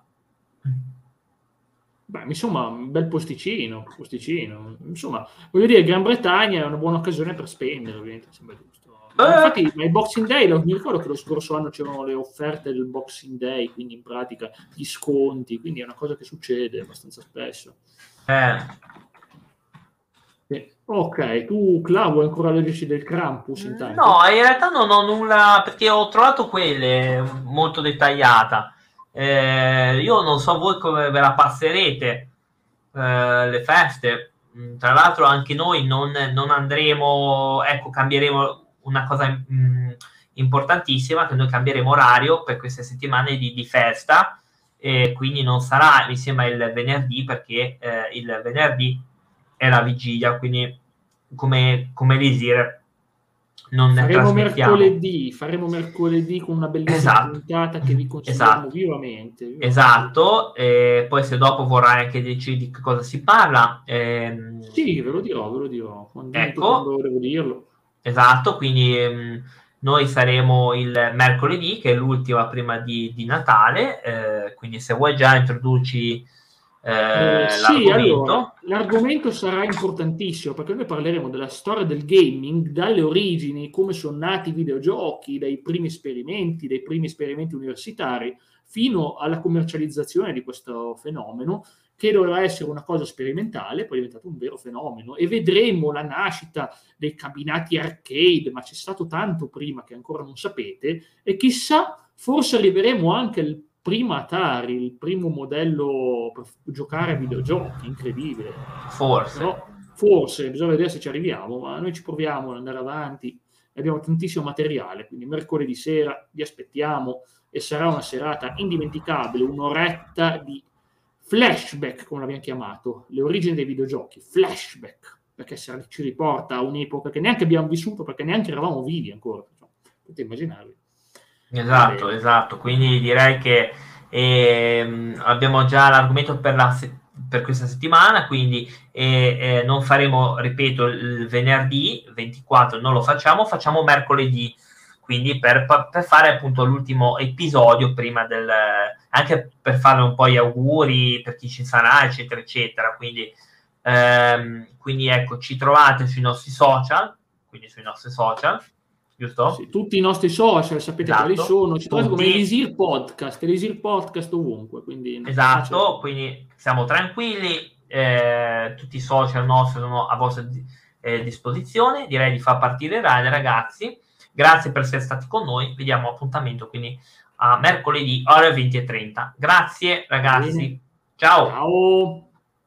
Beh, insomma, un bel posticino, posticino. Insomma, voglio dire, Gran Bretagna è una buona occasione per spendere, ovviamente, sembra giusto. Ma Eh. Infatti, ma il Boxing Day, lo- mi ricordo che lo scorso anno c'erano le offerte del Boxing Day, quindi in pratica gli sconti, quindi è una cosa che succede abbastanza spesso. Eh. Ok, tu, Clau, vuoi ancora leggerci del Krampus intanto? No, in realtà non ho nulla perché ho trovato quelle molto dettagliata. Eh, io non so voi come ve la passerete eh, le feste. Mm, Tra l'altro, anche noi non, non andremo, ecco, cambieremo una cosa mm, importantissima: che noi cambieremo orario per queste settimane di, di festa. E quindi non sarà, mi sembra, il venerdì perché eh, il venerdì è la vigilia, quindi come, come Lisir non Faremo mercoledì, faremo mercoledì con una bellissima Esatto. puntata che vi consigliamo Esatto. vivamente. vivamente. Esatto, e poi se dopo vorrai anche dirci di che cosa si parla, ehm, Sì, ve lo dirò, ve lo dirò. Quando, Ecco. devo dirlo. esatto, quindi ehm, noi saremo il mercoledì, che è l'ultima prima di, di Natale, eh, quindi se vuoi già introduci eh, Eh, sì, allora, l'argomento sarà importantissimo perché noi parleremo della storia del gaming, dalle origini, come sono nati i videogiochi, dai primi esperimenti, dai primi esperimenti universitari, fino alla commercializzazione di questo fenomeno, che doveva essere una cosa sperimentale, poi è diventato un vero fenomeno, e vedremo la nascita dei cabinati arcade, ma c'è stato tanto prima che ancora non sapete, e chissà, forse arriveremo anche al primo Atari, il primo modello per giocare a videogiochi, incredibile. Forse. Però forse, bisogna vedere se ci arriviamo, ma noi ci proviamo ad andare avanti, abbiamo tantissimo materiale, quindi mercoledì sera vi aspettiamo e sarà una serata indimenticabile, un'oretta di flashback, come l'abbiamo chiamato, le origini dei videogiochi, flashback, perché ci riporta a un'epoca che neanche abbiamo vissuto, perché neanche eravamo vivi ancora, potete immaginarvi. Esatto, Bene. esatto. Quindi direi che ehm, abbiamo già l'argomento per, la se- per questa settimana, quindi eh, eh, non faremo, ripeto, il venerdì 24, non lo facciamo, facciamo mercoledì, quindi per, per fare appunto l'ultimo episodio prima del, anche per fare un po' gli auguri per chi ci sarà, eccetera, eccetera. Quindi, ehm, quindi ecco, ci trovate sui nostri social, quindi sui nostri social, giusto? Sì, tutti i nostri social, sapete esatto. quali sono, ci trovate come Elisir Podcast, Elisir Podcast ovunque. Quindi esatto, quindi siamo tranquilli, eh, tutti i social nostri sono a vostra eh, disposizione, direi di far partire il ride ragazzi, grazie per essere stati con noi, vediamo appuntamento quindi a mercoledì ore 20 e 30. Grazie ragazzi, ciao! Ciao!